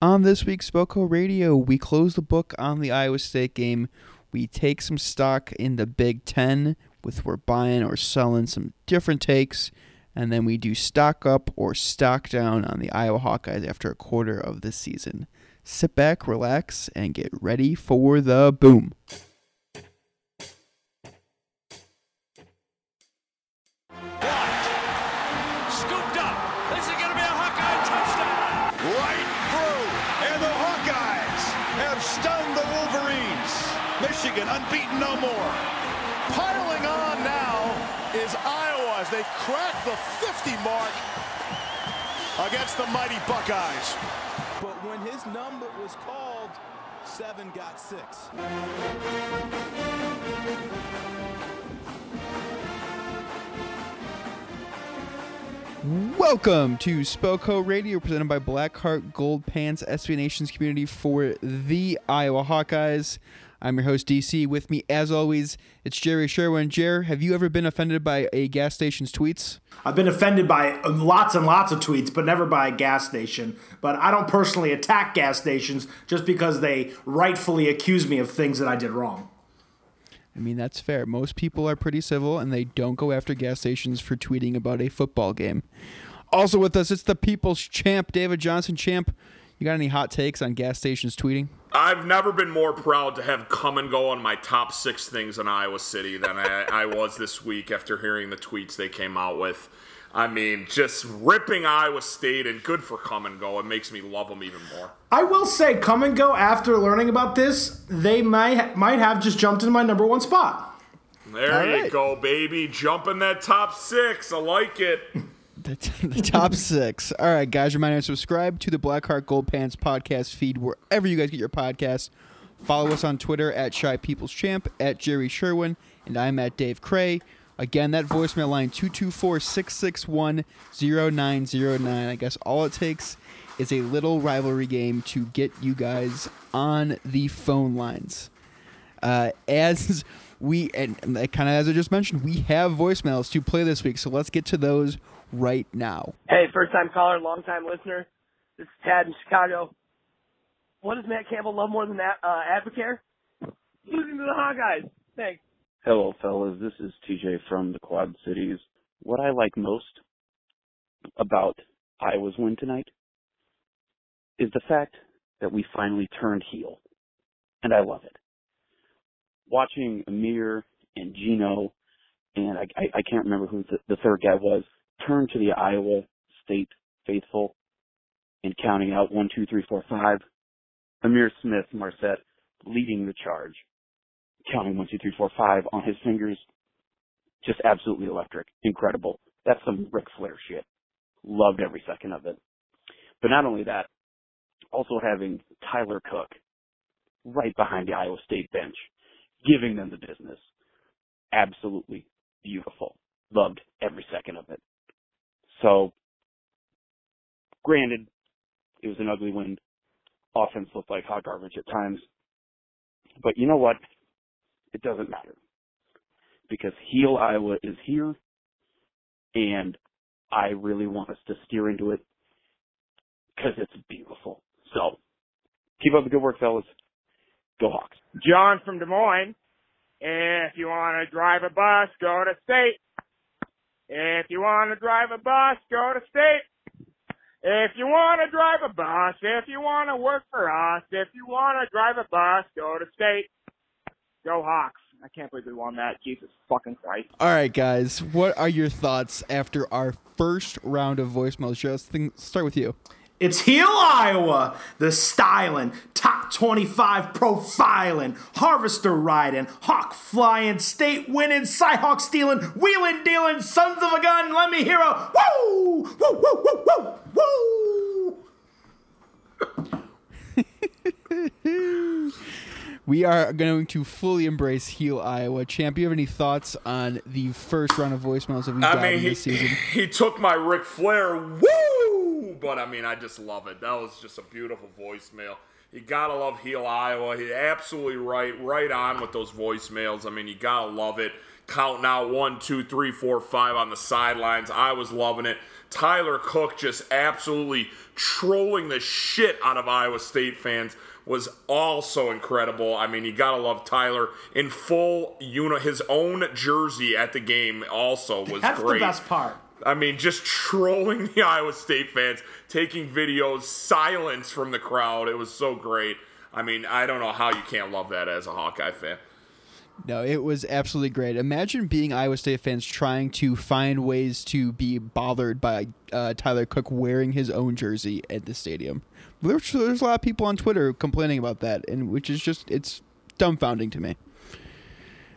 On this week's Spoko Radio, we close the book on the Iowa State game. We take some stock in the Big Ten with we're buying or selling some different takes, and then we do stock up or stock down on the Iowa Hawkeyes after a quarter of the season. Sit back, relax, and get ready for the boom. Unbeaten no more. Piling on now is Iowa as they crack the 50 mark against the mighty Buckeyes. But when his number was called, seven got six. Welcome to Spoko Radio, presented by Blackheart Gold Pants, SB Nation's community for the Iowa Hawkeyes. I'm your host, DC. With me, as always, it's Jerry Sherwin. Jer, have you ever been offended by a gas station's tweets? I've been offended by lots and lots of tweets, but never by a gas station. But I don't personally attack gas stations just because they rightfully accuse me of things that I did wrong. I mean, that's fair. Most people are pretty civil and they don't go after gas stations for tweeting about a football game. Also with us, it's the people's champ, David Johnson. Champ, you got any hot takes on gas stations tweeting? I've never been more proud to have Kum & Go on my top six things in Iowa City than I, I was this week after hearing the tweets they came out with. I mean, just ripping Iowa State and good for Kum & Go. It makes me love them even more. I will say, Kum & Go after learning about this, they might might have just jumped into my number one spot. There All you right. go, baby. Jumping that top six. I like it. The, t- the top six. All right, guys, reminder to subscribe to the Blackheart Gold Pants podcast feed wherever you guys get your podcasts. Follow us on Twitter at Shy People's Champ, at Jerry Sherwin, and I'm at Dave Cray. Again, that voicemail line 224 661 0909. I guess all it takes is a little rivalry game to get you guys on the phone lines. Uh, as we, and kind of as I just mentioned, we have voicemails to play this week, so let's get to those right now. Hey, first time caller, long time listener. This is Tad in Chicago. What does Matt Campbell love more than that, uh, Advocare? Losing to the Hawkeyes. Thanks. Hello, fellas. This is TJ from the Quad Cities. What I like most about Iowa's win tonight is the fact that we finally turned heel. And I love it. Watching Ihmir and Geno, and I, I, I can't remember who the, the third guy was, turn to the Iowa State faithful and counting out one, two, three, four, five. Amir Smith, Marset, leading the charge counting one, two, three, four, five on his fingers. Just absolutely electric. Incredible. That's some Ric Flair shit. Loved every second of it. But not only that, also having Tyler Cook right behind the Iowa State bench, giving them the business. Absolutely beautiful. Loved every second of it. So, granted, it was an ugly win. Offense looked like hot garbage at times. But you know what? it doesn't matter because heel Iowa is here and I really want us to steer into it because it's beautiful. So keep up the good work, fellas. Go Hawks. John from Des Moines. If you want to drive a bus, go to state. If you want to drive a bus, go to state. If you want to drive a bus, if you want to work for us, if you want to drive a bus, go to state. Go Hawks. I can't believe we won that. Jesus fucking Christ. All right, guys, what are your thoughts after our first round of voicemails? Just think, start with you. It's Heel Iowa, the styling, top 25 profiling, harvester riding, hawk flying, state winning, Cyhawk stealing, wheeling dealing, sons of a gun. Let me hear a woo, woo, woo, woo, woo, woo. We are going to fully embrace heel Iowa. Champ, do you have any thoughts on the first round of voicemails that we've I gotten mean, he, this season? he took my Ric Flair woo, but I mean, I just love it. That was just a beautiful voicemail. You gotta love Heel Iowa. He absolutely right, right on with those voicemails. I mean, you gotta love it. Counting out one, two, three, four, five on the sidelines. I was loving it. Tyler Cook just absolutely trolling the shit out of Iowa State fans was also incredible. I mean, you gotta love Tyler in full uni- his own jersey at the game. Also was That's great. the best part. I mean, just trolling the Iowa State fans, taking videos, silence from the crowd. It was so great. I mean, I don't know how you can't love that as a Hawkeye fan. No, it was absolutely great. Imagine being Iowa State fans trying to find ways to be bothered by uh, Tyler Cook wearing his own jersey at the stadium. There's, there's a lot of people on Twitter complaining about that, and which is just it's dumbfounding to me.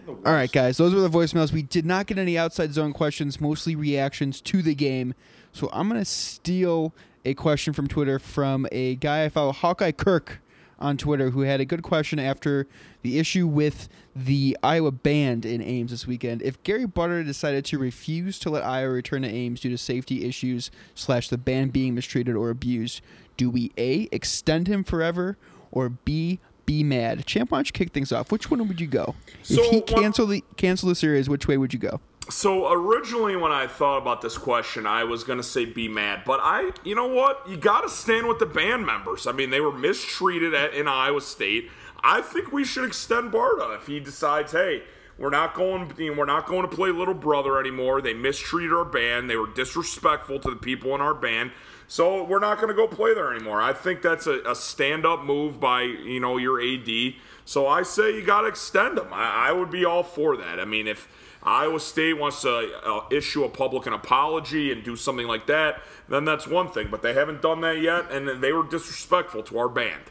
All right, guys, those were the voicemails. We did not get any outside zone questions, mostly reactions to the game. So I'm gonna steal a question from Twitter from a guy I follow, Hawkeye Kirk, on Twitter, who had a good question after the issue with the Iowa band in Ames this weekend. If Gary Barta decided to refuse to let Iowa return to Ames due to safety issues slash the band being mistreated or abused, do we a extend him forever or b be mad? Champ, why don't you kick things off? Which one would you go? So, if he cancel the cancel the series, which way would you go? So originally, when I thought about this question, I was gonna say be mad, but I, you know what? You gotta stand with the band members. I mean, they were mistreated at in Iowa State. I think we should extend Barta if he decides, hey, we're not going, you know, we're not going to play Little Brother anymore. They mistreated our band. They were disrespectful to the people in our band. So we're not going to go play there anymore. I think that's a, a stand-up move by you know your AD. So I say you got to extend them. I, I would be all for that. I mean, if Iowa State wants to uh, issue a public an apology and do something like that, then that's one thing. But they haven't done that yet, and they were disrespectful to our band.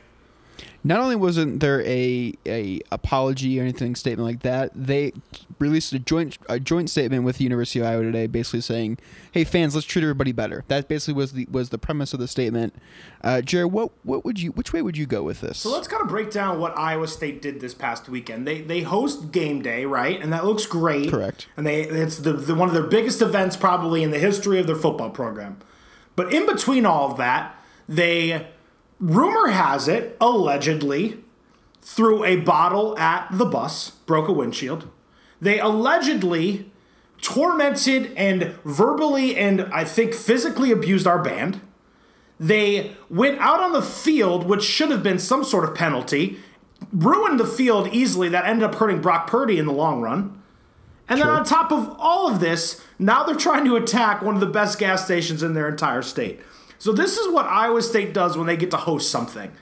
Not only wasn't there a a apology or anything statement like that, they released a joint a joint statement with the University of Iowa today, basically saying, "Hey fans, let's treat everybody better." That basically was the was the premise of the statement. Uh, Jared, what what would you which way would you go with this? So let's kind of break down what Iowa State did this past weekend. They they host game day, right? And that looks great. Correct. And they it's the, the one of their biggest events probably in the history of their football program. But in between all of that, they rumor has it allegedly threw a bottle at the bus, broke a windshield. They allegedly tormented and verbally and I think physically abused our band. They went out on the field, which should have been some sort of penalty, ruined the field easily. That ended up hurting Brock Purdy in the long run. And then on top of all of this, now they're trying to attack one of the best gas stations in their entire state. So this is what Iowa State does when they get to host something.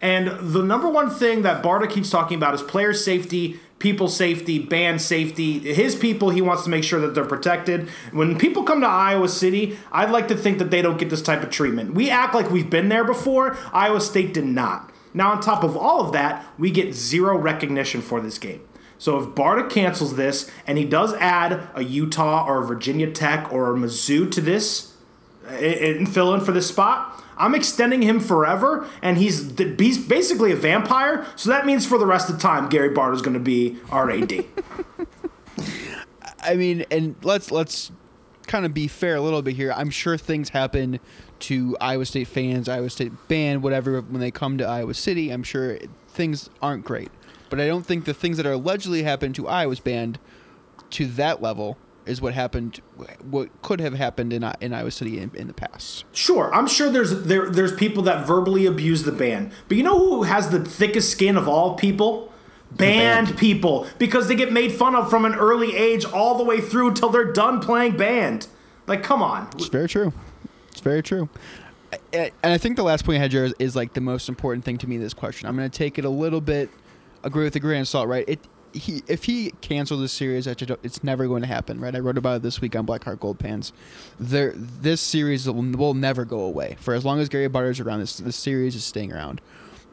And the number one thing that Barta keeps talking about is player safety, people safety, band safety. His people, he wants to make sure that they're protected. When people come to Iowa City, I'd like to think that they don't get this type of treatment. We act like we've been there before. Iowa State did not. Now, on top of all of that, we get zero recognition for this game. So if Barta cancels this and he does add a Utah or a Virginia Tech or a Mizzou to this and fill in for this spot, I'm extending him forever, and he's he's basically a vampire. So that means for the rest of the time, Gary Barta is going to be our AD. I mean, and let's let's kind of be fair a little bit here. I'm sure things happen to Iowa State fans, Iowa State band, whatever, when they come to Iowa City. I'm sure things aren't great, but I don't think the things that are allegedly happened to Iowa's band to that level is what happened, what could have happened in in Iowa City in, in the past. Sure, I'm sure there's there there's people that verbally abuse the band, but you know who has the thickest skin of all people? Band, people, because they get made fun of from an early age all the way through until they're done playing band. Like, come on. It's very true. It's very true. And I think the last point I had, Jared, is like the most important thing to me in this question. I'm going to take it a little bit, agree with a grain of salt, right? It he if he canceled this series, it's never going to happen, right? I wrote about it this week on Blackheart Gold Pants. There, this series will, will never go away for as long as Gary Barta's around. This this series is staying around.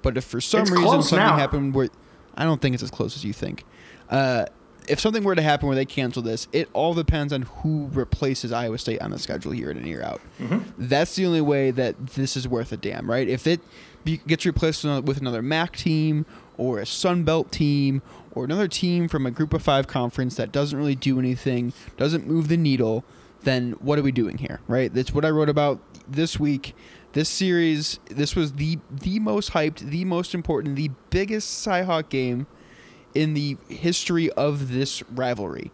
But if for some It's reason something now. happened where, I don't think it's as close as you think. Uh, if something were to happen where they cancel this, it all depends on who replaces Iowa State on the schedule year in and year out. That's the only way that this is worth a damn, right? If it be, gets replaced with another MAC team or a Sun Belt team or another team from a Group of Five conference that doesn't really do anything, doesn't move the needle, then what are we doing here, right? That's what I wrote about this week. This series, this was the the most hyped, the most important, the biggest Cyhawk game in the history of this rivalry.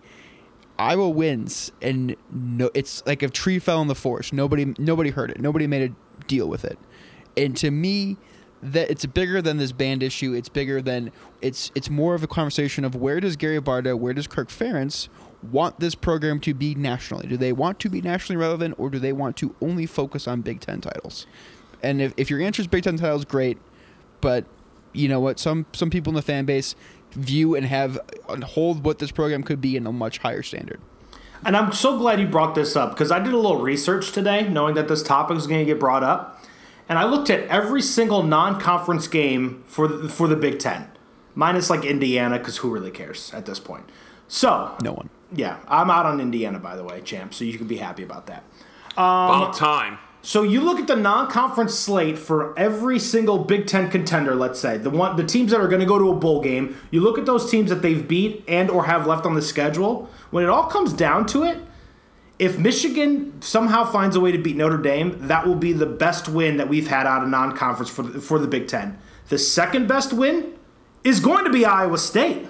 Iowa wins, and no, it's like a tree fell in the forest. Nobody, nobody heard it. Nobody made a deal with it. And to me, that it's bigger than this band issue. It's bigger than it's. It's more of a conversation of where does Gary Barta, where does Kirk Ferentz want this program to be nationally? Do they want to be nationally relevant, or do they want to only focus on Big Ten titles? And if, if your answer is Big Ten titles, great. But you know what? Some some people in the fan base view and have and hold what this program could be in a much higher standard. And I'm so glad you brought this up because I did a little research today, knowing that this topic was going to get brought up, and I looked at every single non-conference game for the, for the Big Ten, minus like Indiana, because who really cares at this point? So no one. Yeah, I'm out on Indiana, by the way, champ. So you can be happy about that. Um, About time. So you look at the non-conference slate for every single Big Ten contender. Let's say the one, the teams that are going to go to a bowl game. You look at those teams that they've beat and or have left on the schedule. When it all comes down to it, if Michigan somehow finds a way to beat Notre Dame, that will be the best win that we've had out of non-conference for the, for the Big Ten. The second best win is going to be Iowa State.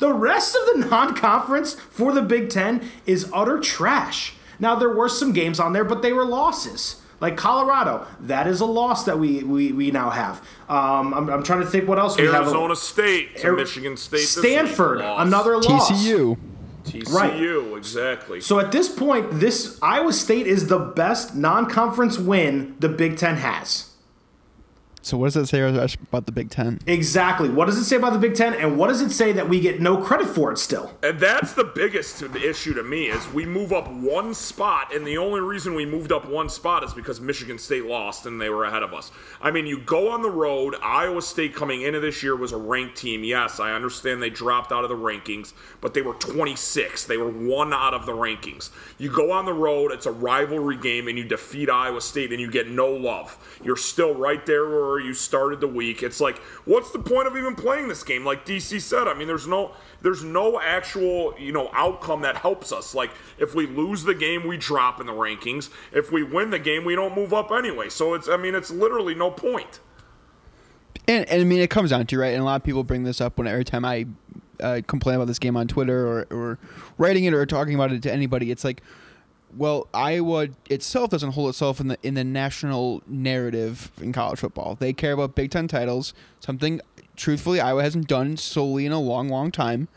The rest of the non-conference for the Big Ten is utter trash. Now there were some games on there, but they were losses. Like Colorado, that is a loss that we we, we now have. Um, I'm, I'm trying to think what else we have. Arizona State to Michigan State. this week, Stanford, loss. another loss. TCU. TCU, exactly. So at this point, this Iowa State is the best non-conference win the Big Ten has. So what does it say about the Big Ten? Exactly. What does it say about the Big Ten, and what does it say that we get no credit for it still? And that's the biggest issue to me is we move up one spot, and the only reason we moved up one spot is because Michigan State lost and they were ahead of us. I mean, you go on the road. Iowa State coming into this year was a ranked team. Yes, I understand they dropped out of the rankings, but they were 26. They were one out of the rankings. You go on the road. It's a rivalry game, and you defeat Iowa State, and you get no love. You're still right there where you started the week. It's like, what's the point of even playing this game? Like DC said, I mean, there's no there's no actual you know outcome that helps us. Like if we lose the game, we drop in the rankings. If we win the game, we don't move up anyway. So it's I mean, it's literally no point. And, and I mean, it comes down to right, and a lot of people bring this up when every time I uh, complain about this game on Twitter or, or writing it or talking about it to anybody. It's like, well, Iowa itself doesn't hold itself in the in the national narrative in college football. They care about Big Ten titles, something truthfully Iowa hasn't done solely in a long, long time.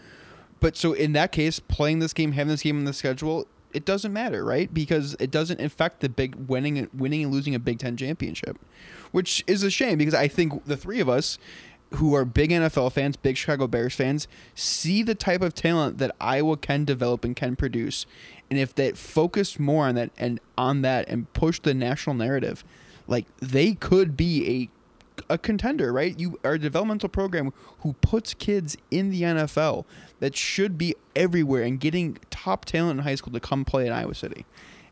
But so in that case, playing this game, having this game on the schedule, it doesn't matter, right? Because it doesn't affect the big winning, winning and losing a Big Ten championship, which is a shame because I think the three of us who are big NFL fans, big Chicago Bears fans, see the type of talent that Iowa can develop and can produce. And if they focus more on that and on that and push the national narrative, like they could be a a contender, right? You are a developmental program who puts kids in the NFL that should be everywhere and getting top talent in high school to come play in Iowa City.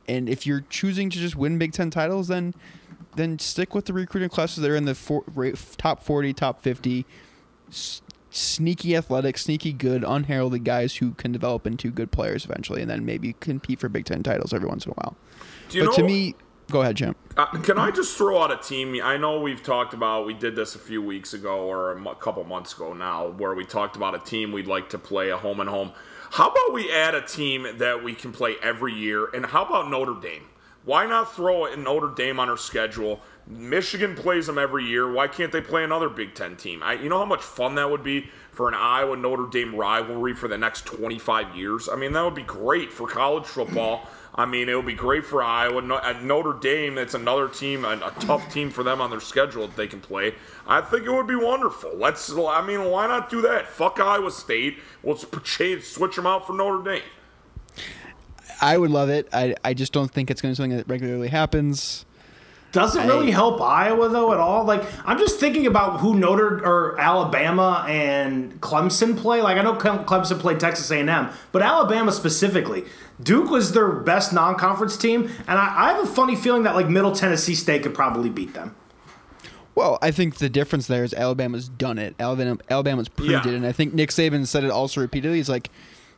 And if you're choosing to just win Big Ten titles, then then stick with the recruiting classes that are in the four, top 40, top 50. S- sneaky athletic, sneaky good, unheralded guys who can develop into good players eventually, and then maybe compete for Big Ten titles every once in a while. Do you but to me, go ahead, Jim. Uh, can I just throw out a team? I know we've talked about we did this a few weeks ago or a couple months ago now, where we talked about a team we'd like to play a home and home. How about we add a team that we can play every year? And how about Notre Dame? Why not throw in Notre Dame on our schedule? Michigan plays them every year. Why can't they play another Big Ten team? I, you know how much fun that would be for an Iowa Notre Dame rivalry for the next 25 years? I mean, that would be great for college football. I mean, it would be great for Iowa. No- at Notre Dame, it's another team, a, a tough team for them on their schedule that they can play. I think it would be wonderful. Let's, I mean, why not do that? Fuck Iowa State. Let's switch them out for Notre Dame. I would love it. I, I just don't think it's going to be something that regularly happens. Does it I- really help Iowa though at all? Like I'm just thinking about who Notre or Alabama and Clemson play. Like I know Clemson played Texas A&M, but Alabama specifically, Duke was their best non-conference team, and I, I have a funny feeling that like Middle Tennessee State could probably beat them. Well, I think the difference there is Alabama's done it. Alabama, Alabama's proved Yeah. it, and I think Nick Saban said it also repeatedly. He's like,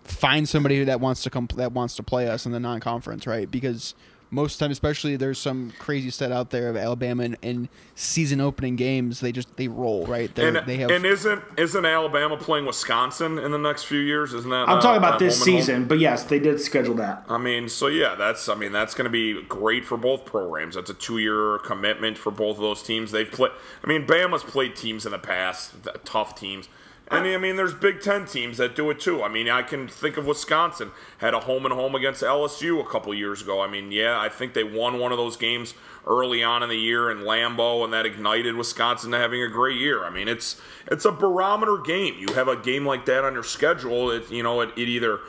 find somebody that wants to come that wants to play us in the non-conference, right? Because most of the time, especially there's some crazy set out there of Alabama in, in season opening games. They just they roll right. They're, And, they have and isn't isn't Alabama playing Wisconsin in the next few years? Isn't that? I'm uh, talking about this home home? season, but yes, they did schedule that. I mean, so yeah, that's I mean that's going to be great for both programs. That's a two-year commitment for both of those teams. They've played. I mean, Bama's played teams in the past, th- tough teams, and I mean, there's Big Ten teams that do it too. I mean, I can think of Wisconsin had a home and home against LSU a couple years ago. I mean, yeah, I think they won one of those games early on in the year in Lambeau, and that ignited Wisconsin to having a great year. I mean, it's it's a barometer game. You have a game like that on your schedule, it you know it, it either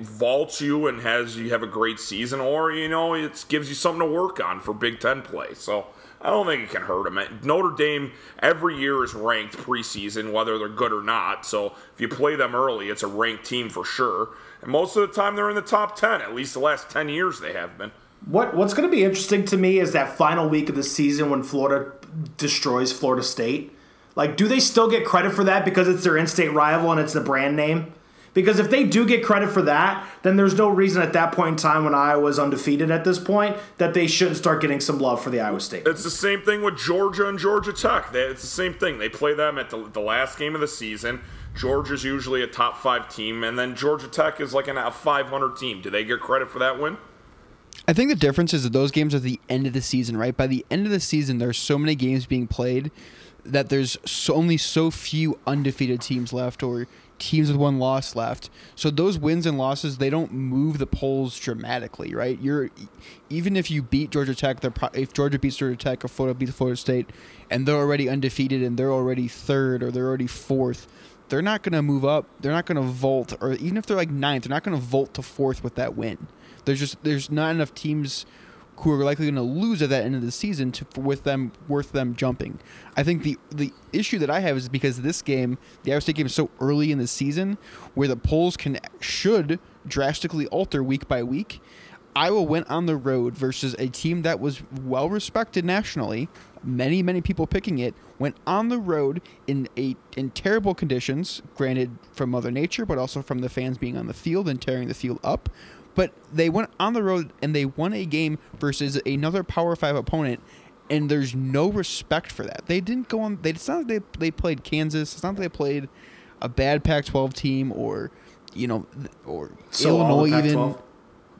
vaults you and has you have a great season, or you know it gives you something to work on for Big Ten play. So I don't think it can hurt them. Notre Dame every year is ranked preseason, whether they're good or not. So if you play them early, it's a ranked team for sure. And most of the time, they're in the top ten. At least the last ten years, they have been. What What's going to be interesting to me is that final week of the season when Florida destroys Florida State. Like, do they still get credit for that because it's their in-state rival and it's the brand name? Because if they do get credit for that, then there's no reason at that point in time when Iowa's undefeated at this point that they shouldn't start getting some love for the Iowa State. It's the same thing with Georgia and Georgia Tech. They, it's the same thing. They play them at the, the last game of the season. Georgia's usually a top five team, and then Georgia Tech is like an, a 500 team. Do they get credit for that win? I think the difference is that those games are the end of the season, right? By the end of the season, there's so many games being played that there's so, only so few undefeated teams left or teams with one loss left. So those wins and losses, they don't move the polls dramatically, right? You're even if you beat Georgia Tech, they're pro- if Georgia beats Georgia Tech or Florida beats Florida State, and they're already undefeated and they're already third or they're already fourth. They're not going to move up. They're not going to vault, or even if they're like ninth, they're not going to vault to fourth with that win. There's just there's not enough teams who are likely going to lose at that end of the season to with them worth them jumping. I think the the issue that I have is because this game, the Iowa State game, is so early in the season, where the polls can should drastically alter week by week. Iowa went on the road versus a team that was well respected nationally. Many many people picking it went on the road in a in terrible conditions. Granted from Mother Nature, but also from the fans being on the field and tearing the field up but they went on the road and they won a game versus another Power Five opponent, and there's no respect for that. They didn't go on. They, it's not like they they played Kansas. It's not like they played a bad Pac-12 team or you know or So Illinois even.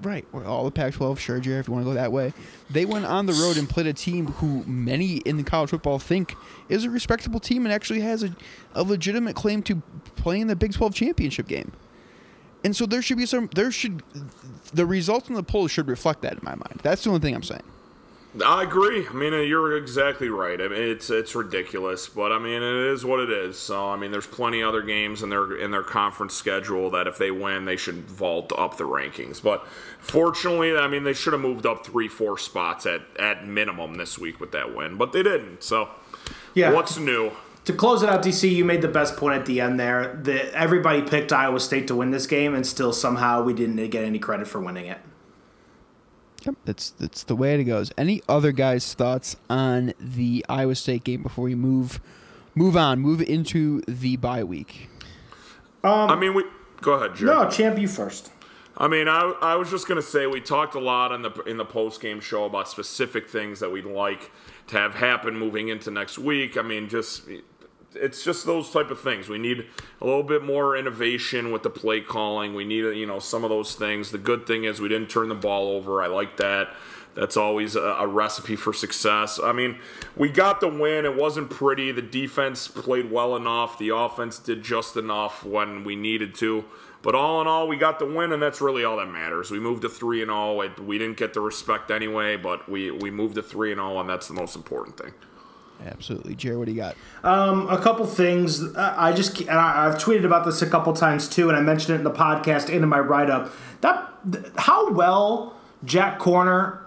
Right, or all the Pac-12, sure, Jerry, if you want to go that way. They went on the road and played a team who many in the college football think is a respectable team and actually has a, a legitimate claim to playing the Big 12 championship game. And so there should be some. There should the results in the polls should reflect that in my mind. That's the only thing I'm saying. I agree. I mean, uh, you're exactly right. I mean, it's it's ridiculous, but I mean, it is what it is. So, I mean, there's plenty other games in their in their conference schedule that if they win, they should vault up the rankings. But fortunately, I mean, they should have moved up three, four spots at at minimum this week with that win, but they didn't. So, Yeah. what's new? To close it out, DC, you made the best point at the end there. That everybody picked Iowa State to win this game, and still somehow we didn't get any credit for winning it. Yep, that's that's the way it goes. Any other guys' thoughts on the Iowa State game before we move move on, move into the bye week? Um, I mean, we go ahead, Jerry. No, champ, you first. I mean, I, I was just gonna say we talked a lot in the in the post game show about specific things that we'd like to have happen moving into next week. I mean, just it's just those type of things. We need a little bit more innovation with the play calling. We need you know some of those things. The good thing is we didn't turn the ball over. I like that. That's always a, a recipe for success. I mean, we got the win. It wasn't pretty. The defense played well enough. The offense did just enough when we needed to. But all in all, we got the win, and that's really all that matters. We moved to three and oh. all. We didn't get the respect anyway, but we we moved to three and all, and that's the most important thing. Absolutely, Jerry. What do you got? Um, a couple things. Uh, I just and I, I've tweeted about this a couple times too, and I mentioned it in the podcast and in my write up. That th- how well Jack Koerner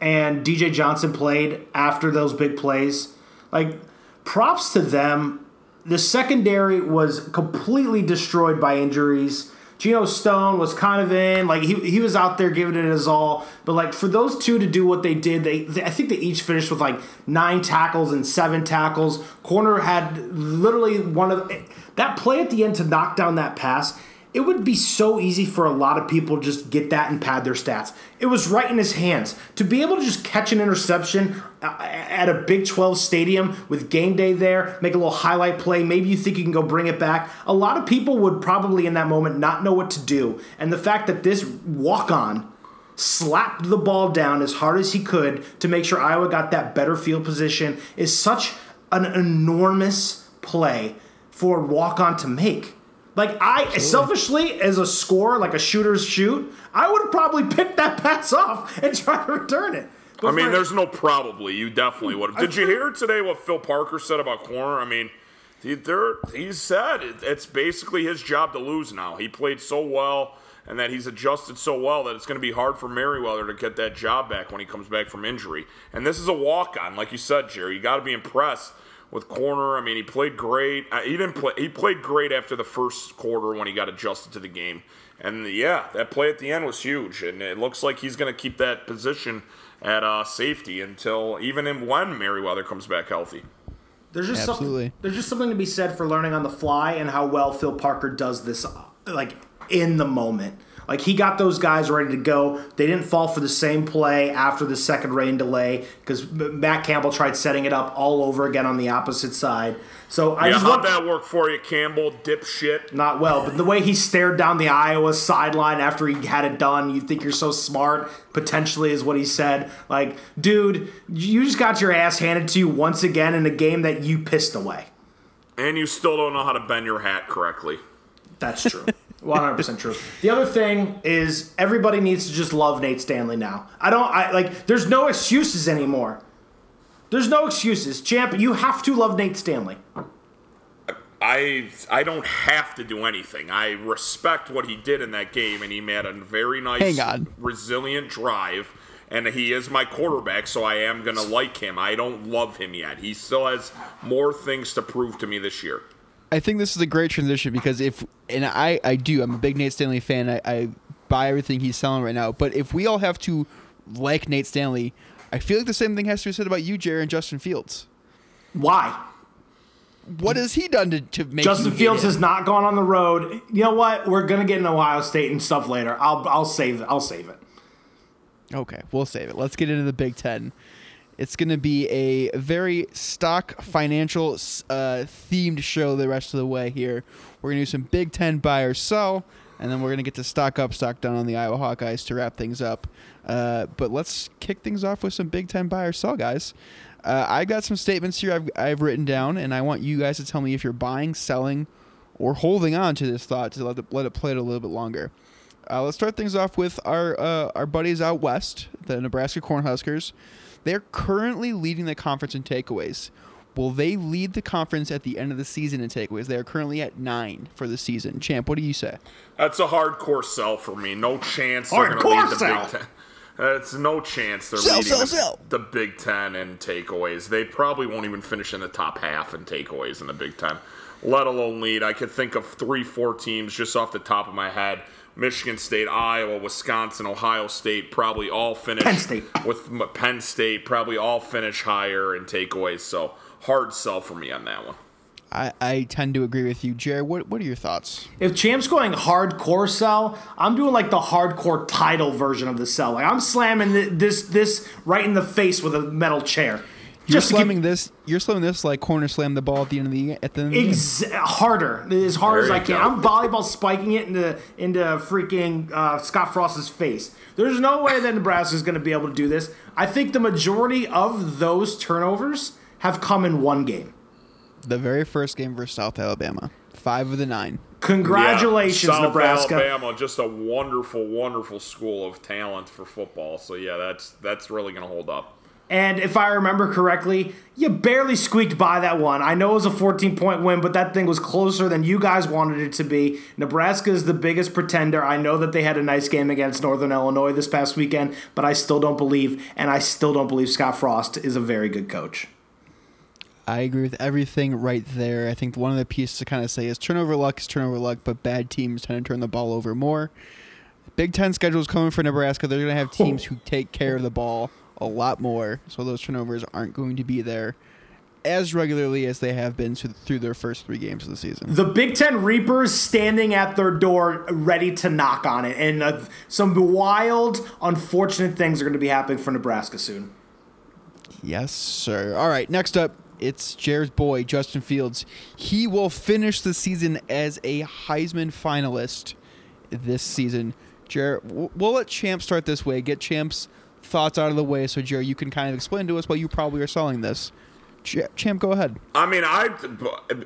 and DJ Johnson played after those big plays. Like props to them. The secondary was completely destroyed by injuries. Geno Stone was kind of in, like he, he was out there giving it his all. But like for those two to do what they did, they, they I think they each finished with like nine tackles and seven tackles. Koerner had literally one of that play at the end to knock down that pass. It would be so easy for a lot of people to just get that and pad their stats. It was right in his hands. To be able to just catch an interception uh, at a Big 12 stadium with game day there, make a little highlight play, maybe you think you can go bring it back. A lot of people would probably in that moment not know what to do. And the fact that this walk on slapped the ball down as hard as he could to make sure Iowa got that better field position is such an enormous play for walk on to make. Like I Absolutely. selfishly, as a scorer, like a shooter's shoot, I would have probably picked that pass off and tried to return it. But I mean, there's no probably. You definitely would have. Did you hear today what Phil Parker said about Koerner? I mean, he, he said it's basically his job to lose now. He played so well and that he's adjusted so well that it's going to be hard for Merriweather to get that job back when he comes back from injury. And this is a walk on, like you said, Jerry. You got to be impressed with Koerner. I mean, he played great. Uh, he didn't play. He played great after the first quarter when he got adjusted to the game. And yeah, that play at the end was huge, and it looks like he's going to keep that position at uh, safety until even in when Merriweather comes back healthy. There's just Absolutely. something. There's just something to be said for learning on the fly and how well Phil Parker does this, like in the moment. Like he got those guys ready to go. They didn't fall for the same play after the second rain delay because Matt Campbell tried setting it up all over again on the opposite side. So I yeah, just how'd that work for you, Campbell? Dipshit. Not well, but the way he stared down the Iowa sideline after he had it done, you think you're so smart. Potentially is what he said. Like, dude, you just got your ass handed to you once again in a game that you pissed away. And you still don't know how to bend your hat correctly. That's true. 100% true. The other thing is everybody needs to just love Nate Stanley now. I don't I like there's no excuses anymore. There's no excuses. Champ, you have to love Nate Stanley. I I don't have to do anything. I respect what he did in that game and he made a very nice resilient drive and he is my quarterback, so I am going to like him. I don't love him yet. He still has more things to prove to me this year. I think this is a great transition because if and I I do I'm a big Nate Stanley fan. I, I buy everything he's selling right now. But if we all have to like Nate Stanley, I feel like the same thing has to be said about you, Jerry, and Justin Fields. Why? What has he done to, to make Justin Fields has not gone on the road? You know what? We're gonna get in Ohio State and stuff later. I'll I'll save it. I'll save it. Okay, we'll save it. Let's get into the Big Ten. It's going to be a very stock financial uh, themed show the rest of the way here. We're going to do some Big Ten buy or sell, and then we're going to get to stock up, stock down on the Iowa Hawkeyes to wrap things up. Uh, but let's kick things off with some Big Ten buy or sell, guys. Uh, I got some statements here I've, I've written down, and I want you guys to tell me if you're buying, selling, or holding on to this thought to let it, let it play it a little bit longer. Uh, let's start things off with our uh, our buddies out west, the Nebraska Cornhuskers. They're currently leading the conference in takeaways. Will they lead the conference at the end of the season in takeaways? They are currently at nine for the season. Champ, what do you say? That's a hardcore sell for me. No chance they're going to lead the sell. Big Ten. It's no chance they're sell, leading sell, the, the, Big Ten in takeaways. They probably won't even finish in the top half in takeaways in the Big Ten, let alone lead. I could think of three, four teams just off the top of my head Michigan State, Iowa, Wisconsin, Ohio State probably all finish Penn State. with Penn State probably all finish higher in takeaways. So hard sell for me on that one. I, I tend to agree with you, Jerry. What what are your thoughts? If Champ's going hardcore sell, I'm doing like the hardcore title version of the sell. Like I'm slamming this this right in the face with a metal chair. You're slamming keep, this. You're slamming this like Koerner slam the ball at the end of the at the end. Ex- harder, as hard there as I can. Go. I'm volleyball spiking it into into freaking uh, Scott Frost's face. There's no way that Nebraska is going to be able to do this. I think the majority of those turnovers have come in one game. The very first game versus South Alabama, five of the nine. Congratulations, yeah, South Nebraska! Alabama, just a wonderful, wonderful school of talent for football. So yeah, that's that's really going to hold up. And if I remember correctly, you barely squeaked by that one. I know it was a 14 point win, but that thing was closer than you guys wanted it to be. Nebraska is the biggest pretender. I know that they had a nice game against Northern Illinois this past weekend, but I still don't believe, and I still don't believe Scott Frost is a very good coach. I agree with everything right there. I think one of the pieces to kind of say is turnover luck is turnover luck, but bad teams tend to turn the ball over more. Big Ten schedule is coming for Nebraska. They're going to have teams who take care of the ball a lot more, so those turnovers aren't going to be there. as regularly as they have been through- their first three games of the season. The Big Ten Reapers standing at their door, ready to knock on it, and uh, some wild, unfortunate things are going to be happening for Nebraska soon. Yes, sir. All right, next up, it's Jared's boy, Justin Fields. He will finish the season as a Heisman finalist this season. Jared, we'll let Champ start this way. Get Champ's thoughts out of the way so, Jared, you can kind of explain to us why you probably are selling this. Champ, go ahead. I mean, I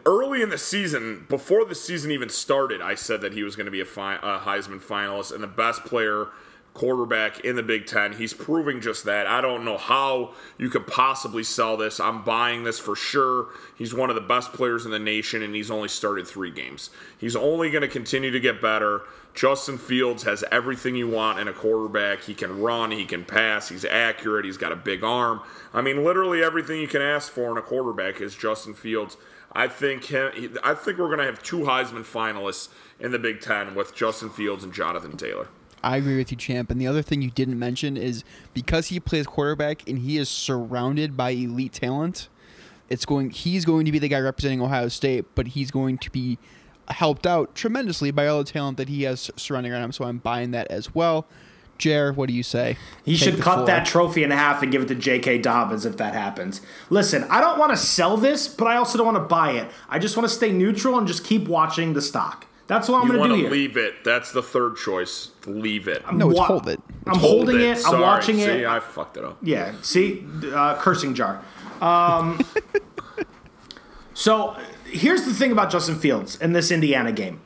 early in the season, before the season even started, I said that he was going to be a, fi- a Heisman finalist and the best player quarterback in the Big Ten. He's proving just that. I don't know how you could possibly sell this. I'm buying this for sure. He's one of the best players in the nation, and he's only started three games. He's only going to continue to get better. Justin Fields has everything you want in a quarterback. He can run, he can pass, he's accurate, he's got a big arm. I mean, literally everything you can ask for in a quarterback is Justin Fields. I think him, I think we're going to have two Heisman finalists in the Big Ten with Justin Fields and Jonathan Taylor. I agree with you, Champ. And the other thing you didn't mention is because he plays quarterback and he is surrounded by elite talent, it's going. He's going to be the guy representing Ohio State, but he's going to be helped out tremendously by all the talent that he has surrounding around him. So I'm buying that as well. Jer, what do you say? He Take should cut floor. that trophy in half and give it to J.K. Dobbins if that happens. Listen, I don't want to sell this, but I also don't want to buy it. I just want to stay neutral and just keep watching the stock. That's what I'm going to do to here. leave it. That's the third choice. Leave it. I'm No, it's Wa- hold it. I'm Hold holding it. I'm watching See, it. I fucked it up. Yeah. See, uh, cursing jar. Um, so here's the thing about Justin Fields in this Indiana game,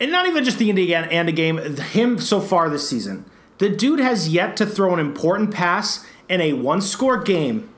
and not even just the Indiana game. Him so far this season, the dude has yet to throw an important pass in a one-score game.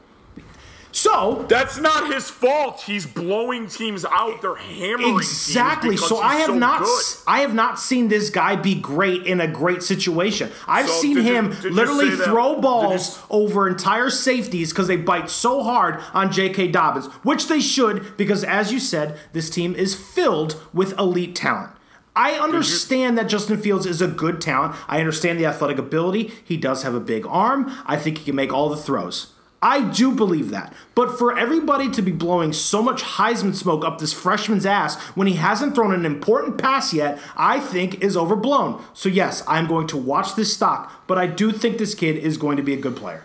So That's not his fault. He's blowing teams out. They're hammering exactly. So I have so not. good. I have not seen this guy be great in a great situation. I've So seen him you literally say that- throw balls you- over entire safeties because they bite so hard on J.K. Dobbins, which they should because, as you said, this team is filled with elite talent. I understand that Justin Fields is a good talent. I understand the athletic ability. He does have a big arm. I think he can make all the throws. I do believe that. But for everybody to be blowing so much Heisman smoke up this freshman's ass when he hasn't thrown an important pass yet, I think is overblown. So, yes, I'm going to watch this stock, but I do think this kid is going to be a good player.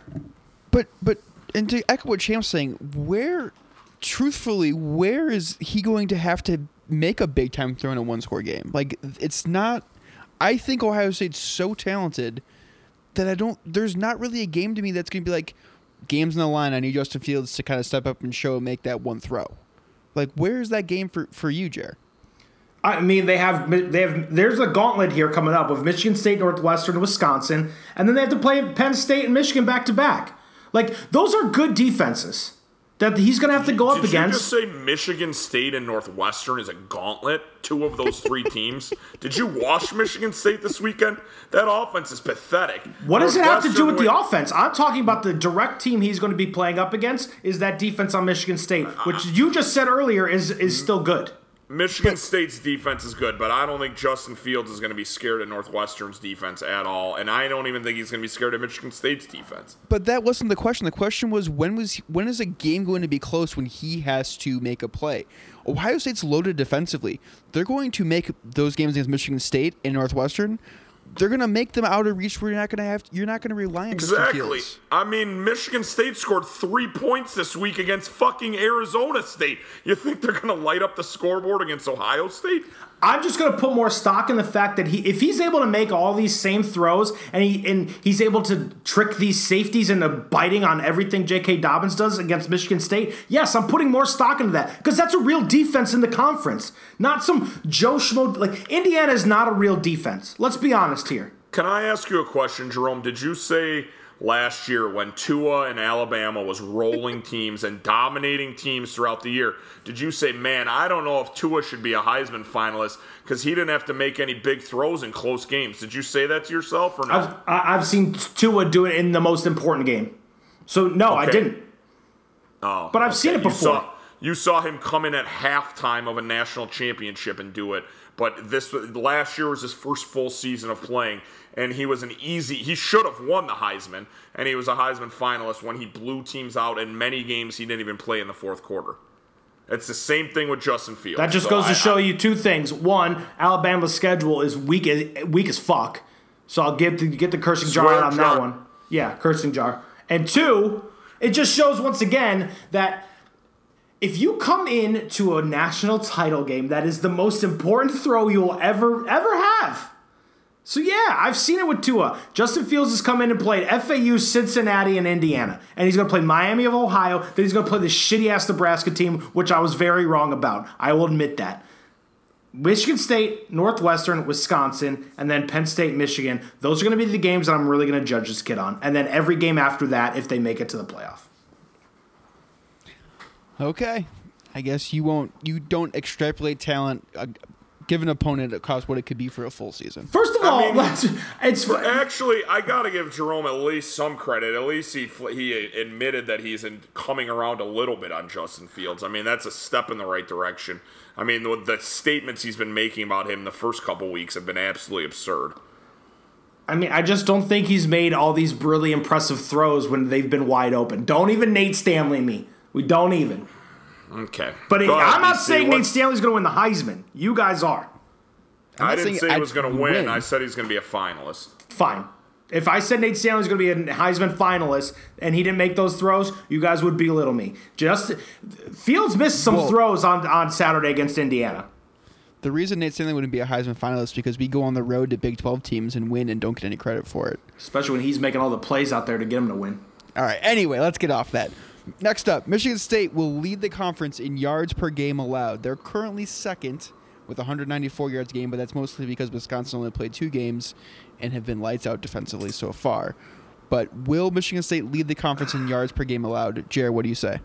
But but and to echo what Champ's saying, where truthfully, where is he going to have to make a big time throw in a one score game? Like it's not I think Ohio State's so talented that I don't there's not really a game to me that's gonna be like games in the line, I need Justin Fields to kind of step up and show make that one throw. Like where is that game for, for you, Jer? I mean, they have they have. There's a gauntlet here coming up with Michigan State, Northwestern, Wisconsin, and then they have to play Penn State and Michigan back to back. Like those are good defenses that he's going to have to go up Did against. you just say Michigan State and Northwestern is a gauntlet? Two of those three teams. Did you watch Michigan State this weekend? That offense is pathetic. What does it have to do with the offense? I'm talking about the direct team he's going to be playing up against is that defense on Michigan State, which you just said earlier is is mm-hmm. still good. Michigan State's defense is good, but I don't think Justin Fields is going to be scared of Northwestern's defense at all, and I don't even think he's going to be scared of Michigan State's defense. But that wasn't the question. The question was when was when is a game going to be close when he has to make a play? Ohio State's loaded defensively. They're going to make those games against Michigan State and Northwestern. They're to make them out of reach where you're not to have to, you're not to rely on Exactly. I mean, Michigan State scored three points this week against fucking Arizona State. You think they're to light up the scoreboard against Ohio State? I'm just going to put more stock in the fact that he, if he's able to make all these same throws and he and he's able to trick these safeties into biting on everything J.K. Dobbins does against Michigan State, yes, I'm putting more stock into that because that's a real defense in the conference, not some Joe Schmo. Like Indiana is not a real defense. Let's be honest here. Can I ask you a question, Jerome? Did you say last year when Tua and Alabama was rolling teams and dominating teams throughout the year, did you say, man, I don't know if Tua should be a Heisman finalist because he didn't have to make any big throws in close games? Did you say that to yourself or no? I've I've seen Tua do it in the most important game, so no, I didn't. oh, but I've seen it You before. saw, you saw him come in at halftime of a national championship and do it. But this last year was his first full season of playing, and he was an easy. He should have won the Heisman, and he was a Heisman finalist when he blew teams out in many games he didn't even play in the fourth quarter. It's the same thing with Justin Fields. That just So goes I- to show I- you two things. One, Alabama's schedule is weak as weak as fuck. So I'll get the, get the cursing jar out on jar. that one. Yeah, cursing jar. And two, it just shows once again that if you come in to a national title game, that is the most important throw you will ever ever have. So yeah, I've seen it with Tua. Justin Fields has come in and played FAU, Cincinnati, and Indiana, and he's going to play Miami of Ohio. Then he's going to play the shitty ass Nebraska team, which I was very wrong about. I will admit that. Michigan State, Northwestern, Wisconsin, and then Penn State, Michigan. Those are going to be the games that I'm really going to judge this kid on. And then every game after that, if they make it to the playoff. Okay. I guess you won't. You don't extrapolate talent. Uh, give an opponent across what it could be for a full season. First of I all, mean, let's, it's Actually, I gotta give Jerome at least some credit. At least he he admitted that he's in, coming around a little bit on Justin Fields. I mean, that's a step in the right direction. I mean, the, the statements he's been making about him the first couple weeks have been absolutely absurd. I mean, I just don't think he's made all these really impressive throws when they've been wide open. Don't even Nate Stanley me. We don't even. Okay, But Go ahead, I'm not DC. saying Nate Stanley's going to win the Heisman. You guys are. I'm I didn't say he I'd was going to win. win. I said he's going to be a finalist. Fine. If I said Nate Stanley's going to be a Heisman finalist and he didn't make those throws, you guys would belittle me. Just Fields missed some Well- throws on on Saturday against Indiana. The reason Nate Stanley wouldn't be a Heisman finalist is because we go on the road to Big 12 teams and win and don't get any credit for it. Especially when he's making all the plays out there to get him to win. All right. Anyway, let's get off that. Next up, Michigan State will lead the conference in yards per game allowed. They're currently second with 194 yards game, but that's mostly because Wisconsin only played two games and have been lights out defensively so far. But will Michigan State lead the conference in yards per game allowed? Jared, what do you say?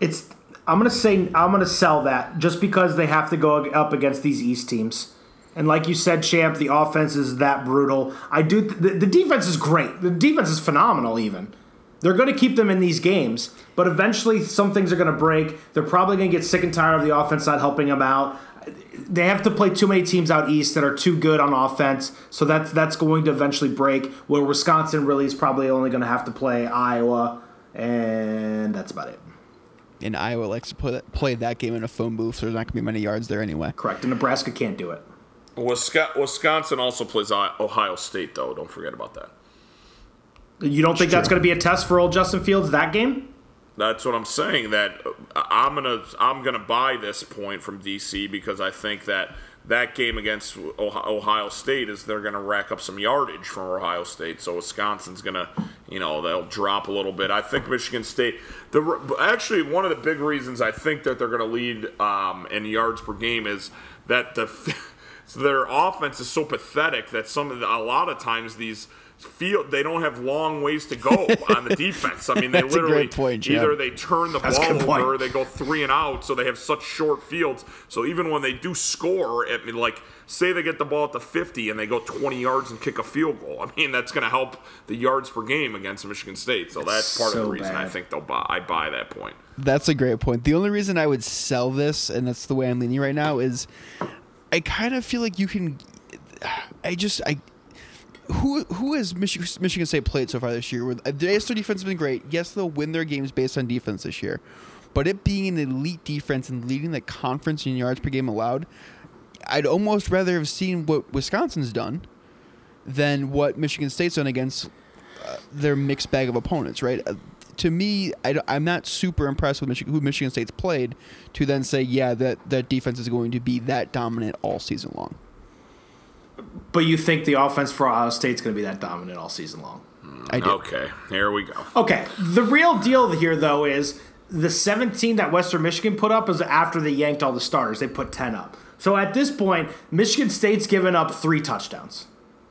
It's I'm gonna say I'm gonna sell that just because they have to go up against these East teams. And like you said, Champ, the offense is that brutal. I do. The, the defense is great. The defense is phenomenal. Even they're going to keep them in these games, but eventually some things are going to break. They're probably going to get sick and tired of the offense not helping them out. They have to play too many teams out east that are too good on offense, so that's that's going to eventually break. Where Wisconsin really is probably only going to have to play Iowa, and that's about it. And Iowa likes to play that, play that game in a phone booth, so there's not going to be many yards there anyway. Correct. And Nebraska can't do it. Wisconsin also plays Ohio State, though. Don't forget about that. You don't think that's going to be a test for old Justin Fields that game? That's what I'm saying. That uh, I'm gonna I'm gonna buy this point from DC because I think that that game against Ohio Ohio State is they're gonna rack up some yardage from Ohio State. So Wisconsin's gonna you know they'll drop a little bit. I think Michigan State. The actually one of the big reasons I think that they're gonna lead um, in yards per game is that the their offense is so pathetic that some of the, a lot of times these field they don't have long ways to go on the defense. I mean, they That's literally point, either they turn the That's ball over, or they go three and out, so they have such short fields. So even when they do score, I mean, like say they get the ball at the 50 and they go 20 yards and kick a field goal. I mean, that's going to help the yards per game against Michigan State. So that's part of the reason I think they'll buy. I buy that point. That's a great point. The only reason I would sell this, and that's the way I'm leaning right now, is I kind of feel like you can. I just I. Who who has Michigan, State played so far this year? The AS their defense has been great. Yes, they'll win their games based on defense this year, but it being an elite defense and leading the conference in yards per game allowed, I'd almost rather have seen what Wisconsin's done than what Michigan State's done against uh, their mixed bag of opponents, right? Uh, to me, I, am not super impressed with Michigan, who Michigan State's played to then say, yeah, that, that defense is going to be that dominant all season long. But you think the offense for Ohio State's going to be that dominant all season long? I do. Okay, here we go. Okay. The real deal here, though, is the 17 that Western Michigan put up is after they yanked all the starters. They put 10 up. So at this point, Michigan State's given up three touchdowns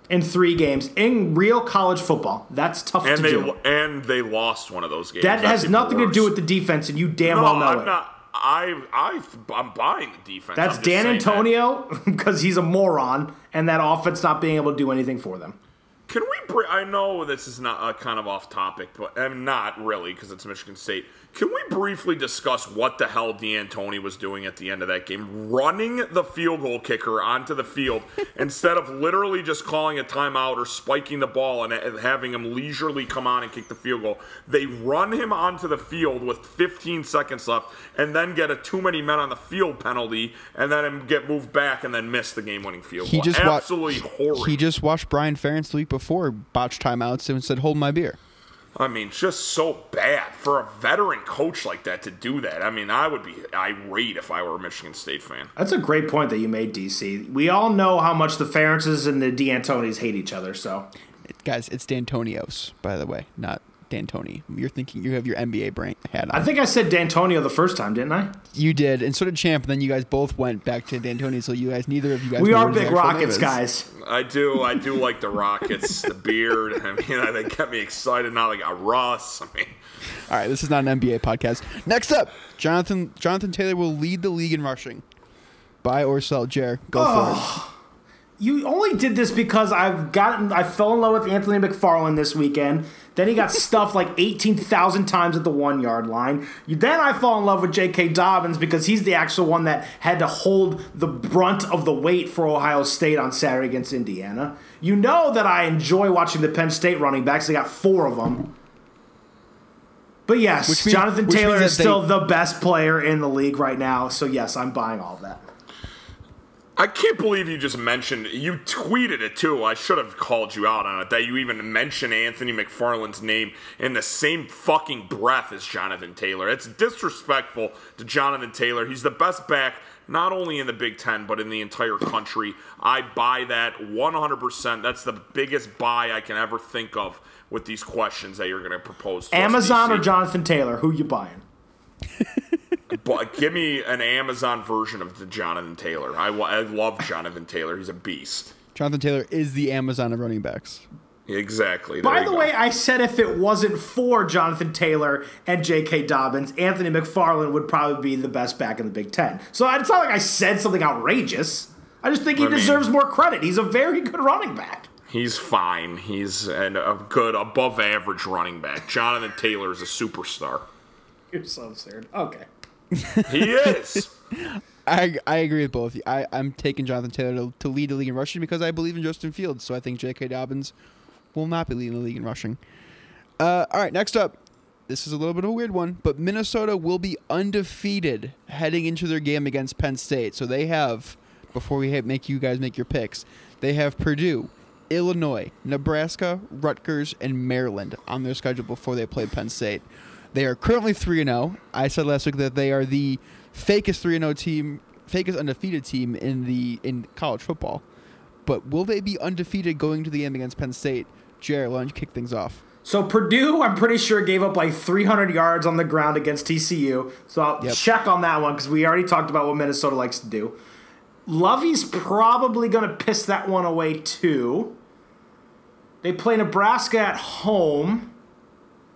in three games in real college football. That's tough And to they do. and they lost one of those games. That That's has even nothing to do with the defense, and you damn No, well know I'm it. not. I I I'm buying the defense. That's Dan. Antonio because he's a moron, and that offense not being able to do anything for them. Can we br- I know this is not uh, kind of off topic, but I'm not really because it's Michigan State. Can we briefly discuss what the hell D'Antoni was doing at the end of that game? Running the field goal kicker onto the field instead of literally just calling a timeout or spiking the ball and, having him leisurely come on and kick the field goal. They run him onto the field with 15 seconds left and then get a too many men on the field penalty and then get moved back and then miss the game winning field He goal. just wa- Absolutely horrid. He just watched Brian Ferentz the week before botch timeouts and said, "Hold my beer." I mean, just so bad for a veteran coach like that to do that. I mean, I would be irate if I were a Michigan State fan. That's a great point that you made, DC. We all know how much the Ferentzes and the D'Antonis hate each other, so. Guys, it's D'Antonios, by the way, not D'Antoni. You're thinking you have your NBA brain hat on. I think I said D'Antonio the first time, didn't I? you did, and so did Champ. And then you guys both went back to D'Antoni. So you guys, neither of you guys. We are big Rockets guys. I do, I do like the Rockets, the beard. I mean, they get me excited. Now they got Russ. I mean, All right, this is not an NBA podcast. Next up, Jonathan Jonathan Taylor will lead the league in rushing. Buy or sell, Jer. Go for it. You only did this because I've gotten I fell in love with Anthony McFarland this weekend. Then he got stuffed like 18,000 times at the one yard line. Then I fall in love with J.K. Dobbins because he's the actual one that had to hold the brunt of the weight for Ohio State on Saturday against Indiana. You know that I enjoy watching the Penn State running backs. They got four of them. But yes, means- Jonathan Taylor is still they- the best player in the league right now. So yes, I'm buying all of that. I can't believe you just mentioned. You tweeted it too. I should have called you out on it. That you even mentioned Anthony McFarland's name in the same fucking breath as Jonathan Taylor. It's disrespectful to Jonathan Taylor. He's the best back not only in the Big Ten but in the entire country. I buy that 100%. That's the biggest buy I can ever think of with these questions that you're going to propose. Amazon or Jonathan Taylor? Who you buying? But give me an Amazon version of the Jonathan Taylor. I, I love Jonathan Taylor. He's a beast. Jonathan Taylor is the Amazon of running backs. Exactly. By the you way. I said if it wasn't for Jonathan Taylor and J.K. Dobbins, Anthony McFarland would probably be the best back in the Big Ten. So it's not like I said something outrageous. I just think he I mean- deserves more credit. He's a very good running back. he's fine. He's an, a good, above average running back. Jonathan Taylor is a superstar. You're so absurd. Okay. He is. I, I agree with both. I, I'm taking Jonathan Taylor to, to lead the league in rushing because I believe in Justin Fields. So I think J.K. Dobbins will not be leading the league in rushing. Uh, all right, next up. This is a little bit of a weird one, but Minnesota will be undefeated heading into their game against Penn State. So they have, before we make you guys make your picks, they have Purdue, Illinois, Nebraska, Rutgers, and Maryland on their schedule before they play Penn State. They are currently 3 0. I said last week that they are the fakest 3 0 team, fakest undefeated team in the in college football. But will they be undefeated going to the end against Penn State? Jared, why don't you kick things off? So Purdue, I'm pretty sure gave up like 300 yards on the ground against TCU. So I'll Yep. check on that one because we already talked about what Minnesota likes to do. Lovie's probably going to piss that one away too. They play Nebraska at home.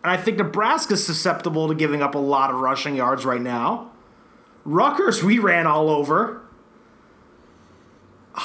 And I think Nebraska's susceptible to giving up a lot of rushing yards right now. Rutgers, we ran all over.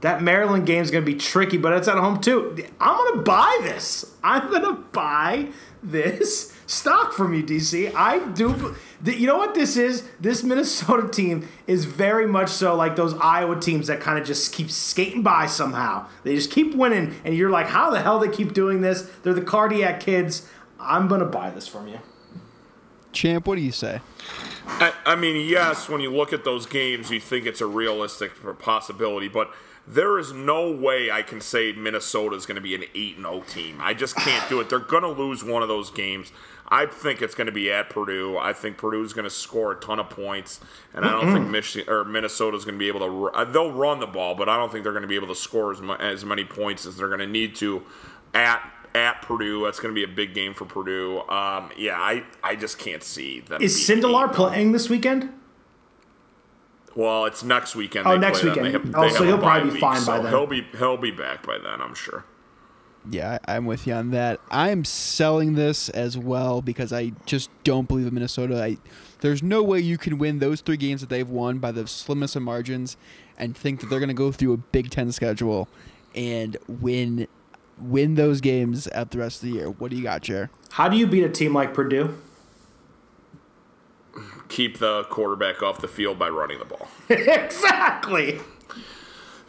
That Maryland game's going to be tricky, but it's at home too. I'm going to buy this. I'm going to buy this stock from you, DC. I do. You know what this is? This Minnesota team is very much so like those Iowa teams that kind of just keep skating by somehow. They just keep winning, and you're like, how the hell they keep doing this? They're the cardiac kids. I'm going to buy this from you. Champ, what do you say? I, I mean, yes, when you look at those games, you think it's a realistic possibility, but there is no way I can say Minnesota is going to be an 8 0 team. I just can't do it. They're going to lose one of those games. I think it's going to be at Purdue. I think Purdue is going to score a ton of points, and I don't think Michigan or Minnesota is going to be able to. uh, They'll run the ball, but I don't think they're going to be able to score as, mu- as many points as they're going to need to at at Purdue. That's going to be a big game for Purdue. Um, yeah, I I just can't see them. Is Sindelar playing this weekend? Well, it's next weekend. Oh, next weekend. Have- Oh, so he'll probably be week, fine by then. He'll be he'll be back by then, I'm sure. Yeah, I- I'm with you on that. I'm selling this as well because I just don't believe in Minnesota. I, there's no way you can win those three games that they've won by the slimmest of margins and think that they're going to go through a Big Ten schedule and win win those games at the rest of the year. What do you got, Jer? How do you beat a team like Purdue? Keep the quarterback off the field by running the ball. exactly.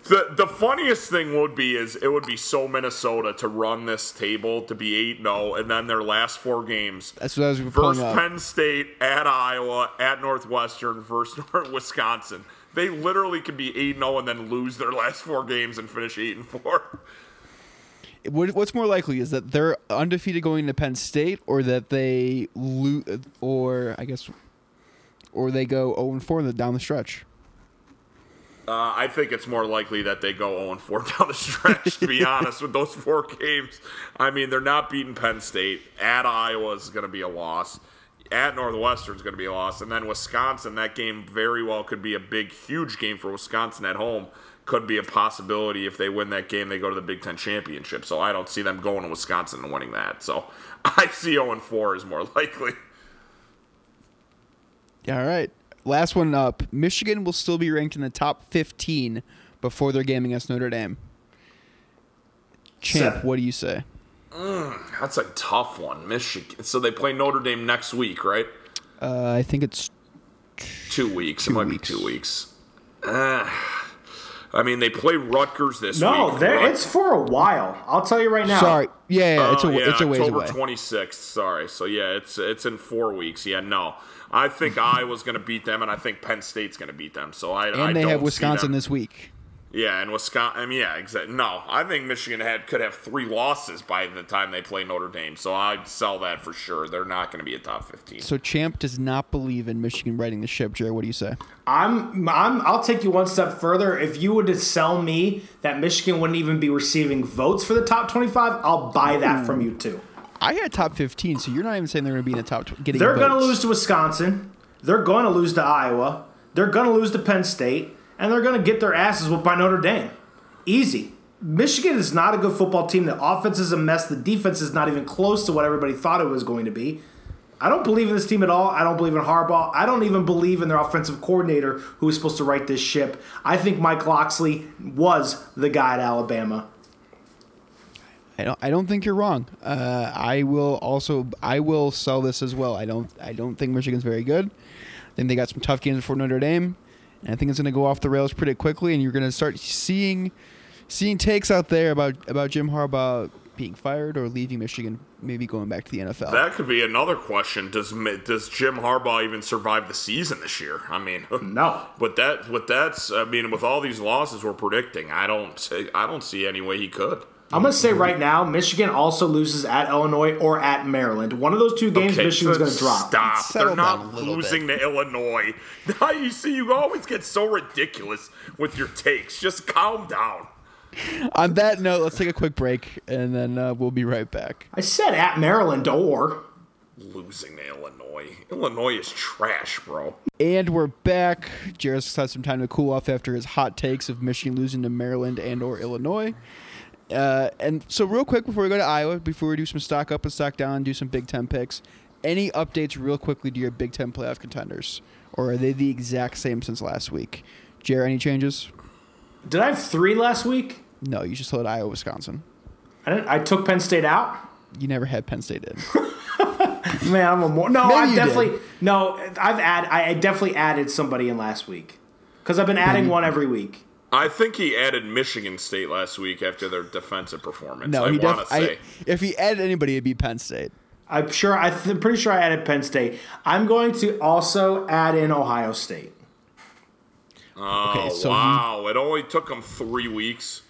The the funniest thing would be is it would be so Minnesota to run this table to be eight 0 and then their last four games. That's what I was up. Penn State at Iowa at Northwestern first Wisconsin. They literally could be eight 0 and then lose their last four games and finish eight and four. What's more likely is that they're undefeated going to Penn State, or that they lose, or I guess, or they go zero and four down the stretch. Uh, I think it's more likely that they go 0 4 down the stretch, to be honest, with those four games. I mean, they're not beating Penn State. At Iowa is going to be a loss. At Northwestern is going to be a loss. And then Wisconsin, that game very well could be a big, huge game for Wisconsin at home. Could be a possibility if they win that game, they go to the Big Ten championship. So I don't see them going to Wisconsin and winning that. So I see 0 4 is more likely. All right. Last one up. Michigan will still be ranked in the top 15 before their game against Notre Dame. Champ, Seven. what do you say? That's a tough one. Michigan. So they play Notre Dame next week, right? Uh, I think it's Two weeks. Two it might weeks. be two weeks. Uh, I mean, they play Rutgers this No, week. there it's for a while. I'll tell you right now. sorry. Yeah, yeah, it's a Oh, yeah, it's a ways October away. 26th. Sorry. So yeah, it's it's in four weeks. Yeah, no. I think Iowa's going to beat them, and I think Penn State's going to beat them. So I And I they don't have see Wisconsin them- this week. Yeah, and Wisconsin. I mean, yeah, exactly. No, I think Michigan had could have three losses by the time they play Notre Dame. So I'd sell that for sure. They're not going to be a top 15. So Champ does not believe in Michigan riding the ship. Jerry, what do you say? I'm, I'm, I'll take you one step further. If you were to sell me that Michigan wouldn't even be receiving votes for the top 25, I'll buy that from you too. I had top 15, so you're not even saying they're going to be in the top tw- getting They're going to lose to Wisconsin. They're going to lose to Iowa. They're going to lose to Penn State. And they're going to get their asses whooped by Notre Dame. Easy. Michigan is not a good football team. The offense is a mess. The defense is not even close to what everybody thought it was going to be. I don't believe in this team at all. I don't believe in Harbaugh. I don't even believe in their offensive coordinator who was supposed to right this ship. I think Mike Loxley was the guy at Alabama. I don't. I don't think you're wrong. Uh, I will also. I will sell this as well. I don't. I don't think Michigan's very good. I think they got some tough games before Notre Dame, and I think it's going to go off the rails pretty quickly. And you're going to start seeing, seeing takes out there about about Jim Harbaugh being fired or leaving Michigan, maybe going back to the NFL. That could be another question. Does does Jim Harbaugh even survive the season this year? I mean, No. But that, with that's, I mean, with all these losses we're predicting, I don't, see, I don't see any way he could. I'm going to say right now, Michigan also loses at Illinois or at Maryland. One of those two games, Okay, Michigan's so going to drop. Stop. Settle They're not a little losing to Illinois. Now you see, you always get so ridiculous with your takes. Just calm down. On that note, let's take a quick break, and then uh, we'll be right back. I said at Maryland or. Losing to Illinois. Illinois is trash, bro. And we're back. Jared's had some time to cool off after his hot takes of Michigan losing to Maryland and or Illinois. Uh, and so, real quick before we go to Iowa, before we do some stock up and stock down, do some Big Ten picks. Any updates, real quickly, to your Big Ten playoff contenders, or are they the exact same since last week? Jared, any changes? Did I have three last week? No, you just told Iowa, Wisconsin. I, didn't, I took Penn State out. You never had Penn State in. Man, I'm a more no. Maybe I definitely did. no. I've add. I I definitely added somebody in last week because I've been adding one every week. I think he added Michigan State last week after their defensive performance. No, I he want def- to I. If he added anybody, it'd be Penn State. I'm sure. I th- I'm pretty sure I added Penn State. I'm going to also add in Ohio State. Oh, Okay, so he- wow. It only took him three weeks.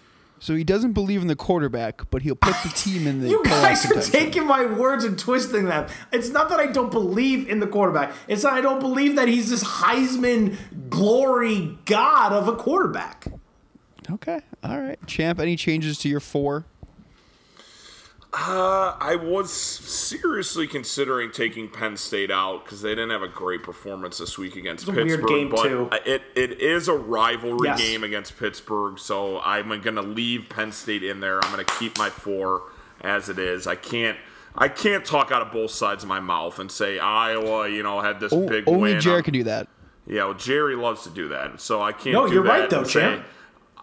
So he doesn't believe in the quarterback, but he'll put the team in the. You guys are taking my words and twisting them. It's not that I don't believe in the quarterback. It's that I don't believe that he's this Heisman glory god of a quarterback. Okay, all right. Champ, any changes to your four? Uh, I was seriously considering taking Penn State out because they didn't have a great performance this week against a weird Pittsburgh. game, but too. it it is a rivalry Yes. game against Pittsburgh, so I'm going to leave Penn State in there. I'm going to keep my four as it is. I can't. I can't talk out of both sides of my mouth and say Iowa, you know, had this O- big only win. Jared on- can do that. Yeah, well, Jerry loves to do that, so I can't. No, do you're that right, though, and say- champ.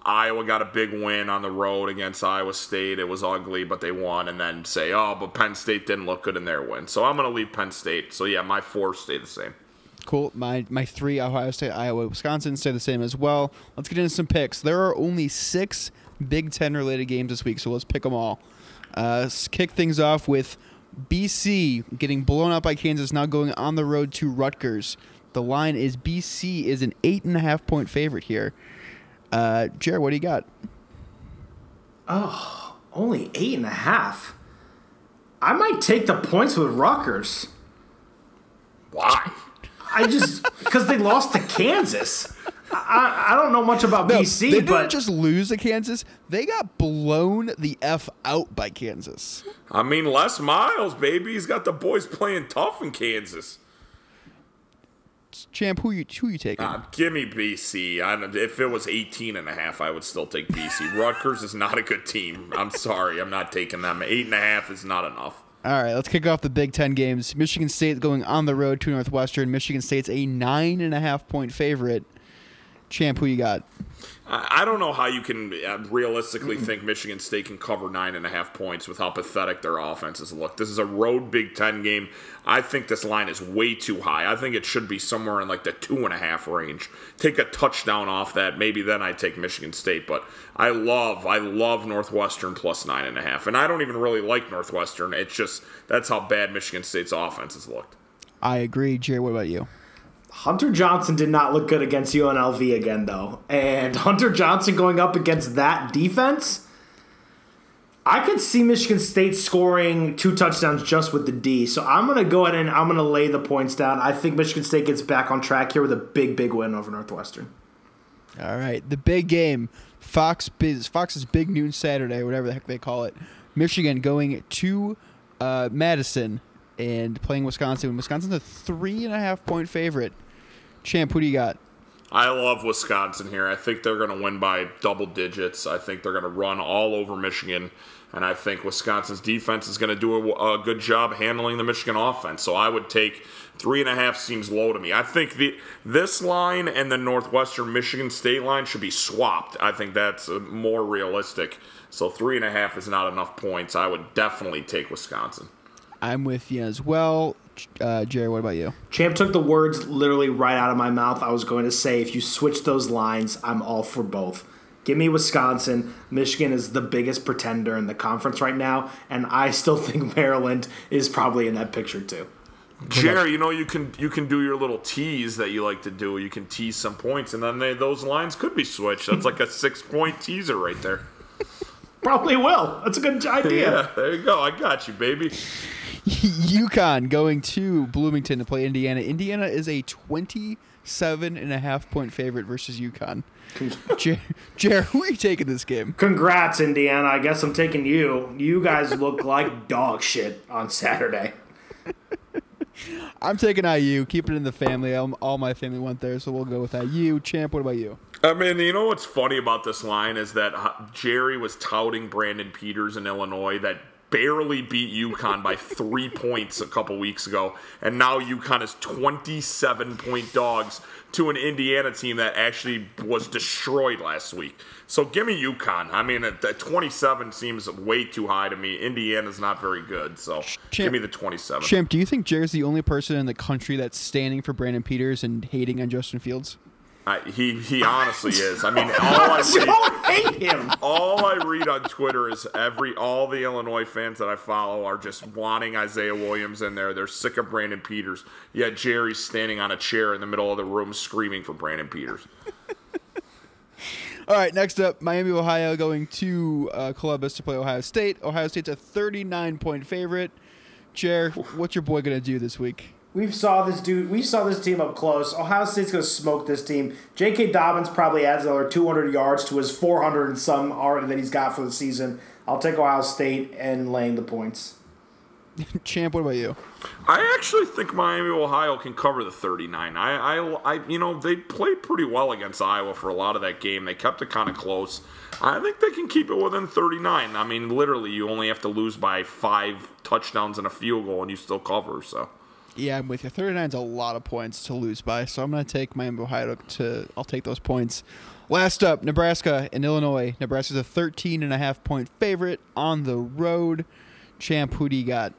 Iowa got a big win on the road against Iowa State. It was ugly, but they won, and then say, oh, but Penn State didn't look good in their win. So I'm going to leave Penn State. So yeah, my four stay the same. Cool. My my three Ohio State, Iowa, Wisconsin stay the same as well. Let's get into some picks. There are only six Big Ten related games this week, so let's pick them all. Uh, let's kick things off with BC getting blown out by Kansas, now going on the road to Rutgers. The line is BC is an eight and a half point favorite here. Uh, Jared, what do you got? Oh, only eight and a half. I might take the points with Rutgers. Why? I just because they lost to Kansas. I, I don't know much about No, BC, they didn't but just lose to Kansas; they got blown the f out by Kansas. I mean, Les Miles, baby. He's got the boys playing tough in Kansas. Champ, who you who you taking? Uh, give me BC. I, if it was 18 and a half, I would still take BC. Rutgers is not a good team. I'm sorry. I'm not taking them. Eight and a half is not enough. All right, let's kick off the Big Ten games. Michigan State going on the road to Northwestern. Michigan State's a nine and a half point favorite. Champ, who you got? I don't know how you can uh, realistically think Michigan State can cover nine and a half points with how pathetic their offenses look. This is a road Big Ten game. I think this line is way too high. I think it should be somewhere in like the two and a half range. Take a touchdown off that, maybe then I take Michigan State. But I love, I love Northwestern plus nine and a half, and I don't even really like Northwestern. It's just that's how bad Michigan State's offense has looked. I agree. Jared, what about you? Hunter Johnson did not look good against UNLV again, though. And Hunter Johnson going up against that defense, I could see Michigan State scoring two touchdowns just with the D. So I'm going to go ahead and I'm going to lay the points down. I think Michigan State gets back on track here with a big, big win over Northwestern. All right, the big game, Fox Biz, Fox's Big Noon Saturday, whatever the heck they call it. Michigan going to uh, Madison and playing Wisconsin. Wisconsin's a three and a half point favorite. Champ, who do you got? I love Wisconsin here. I think they're going to win by double digits. I think they're going to run all over Michigan. And I think Wisconsin's defense is going to do a, a good job handling the Michigan offense. So I would take three and a half seems low to me. I think the this line and the Northwestern Michigan State line should be swapped. I think that's uh, more realistic. So three and a half is not enough points. I would definitely take Wisconsin. I'm with you as well. Uh, Jerry, what about you? Champ took the words literally right out of my mouth. I was going to say, if you switch those lines, I'm all for both. Give me Wisconsin. Michigan is the biggest pretender in the conference right now, and I still think Maryland is probably in that picture too. Jerry, you know you can you can do your little tease that you like to do. You can tease some points, and then they, those lines could be switched. That's like a six point teaser right there. Probably will. That's a good idea. Yeah, there you go. I got you, baby. UConn going to Bloomington to play Indiana. Indiana is a 27 and a half point favorite versus UConn. Jer, Jer, who are you taking this game? Congrats, Indiana. I guess I'm taking you. You guys look like dog shit on Saturday. I'm taking IU. Keep it in the family. All, all my family went there, so we'll go with IU. Champ, what about you? I mean, you know what's funny about this line is that uh, Jerry was touting Brandon Peters in Illinois that barely beat UConn by three points a couple weeks ago, and now UConn is 27 point dogs to an Indiana team that actually was destroyed last week. So give me UConn. I mean, at, at 27 seems way too high to me. Indiana's not very good, so give me the 27. Champ, do you think Jerry's the only person in the country that's standing for Brandon Peters and hating on Justin Fields? I, he he honestly is. I mean, all I read, hate him. all I read on Twitter is every all the Illinois fans that I follow are just wanting Isaiah Williams in there. They're sick of Brandon Peters. Yet Jerry's standing on a chair in the middle of the room screaming for Brandon Peters. All right, next up, Miami, Ohio going to uh, Columbus to play Ohio State. Ohio State's a 39 point favorite. Chair, what's your boy going to do this week? We saw this dude. We saw this team up close. Ohio State's going to smoke this team. J.K. Dobbins probably adds another 200 yards to his 400 and some already that he's got for the season. I'll take Ohio State and laying the points. Champ, what about you? I actually think Miami, Ohio can cover the 39. I, I, I, you know, they played pretty well against Iowa for a lot of that game. They kept it kind of close. I think they can keep it within 39. I mean, literally, you only have to lose by five touchdowns and a field goal, and you still cover. So. Yeah, I'm with you. 39 is a lot of points to lose by, so I'm going to take Miami Ohio to. I'll take those points. Last up, Nebraska and Illinois. Nebraska's a 13 and a half point favorite on the road. Champ, who do you got?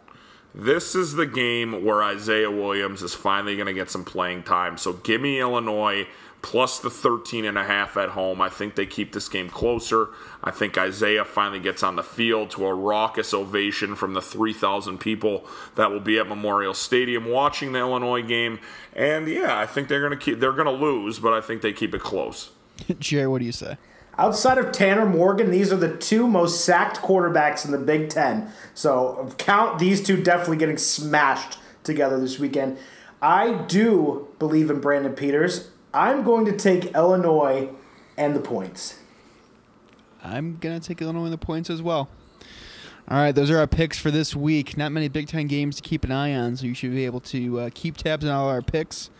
This is the game where Isaiah Williams is finally going to get some playing time. So give me Illinois plus the 13 and a half at home. I think they keep this game closer. I think Isaiah finally gets on the field to a raucous ovation from the 3,000 people that will be at Memorial Stadium watching the Illinois game. And yeah, I think they're going to keep they're going to lose, but I think they keep it close. Jerry, what do you say? Outside of Tanner Morgan, these are the two most sacked quarterbacks in the Big Ten. So count these two definitely getting smashed together this weekend. I do believe in Brandon Peters. I'm going to take Illinois and the points. I'm going to take Illinois and the points as well. All right, those are our picks for this week. Not many Big Ten games to keep an eye on, so you should be able to uh, keep tabs on all our picks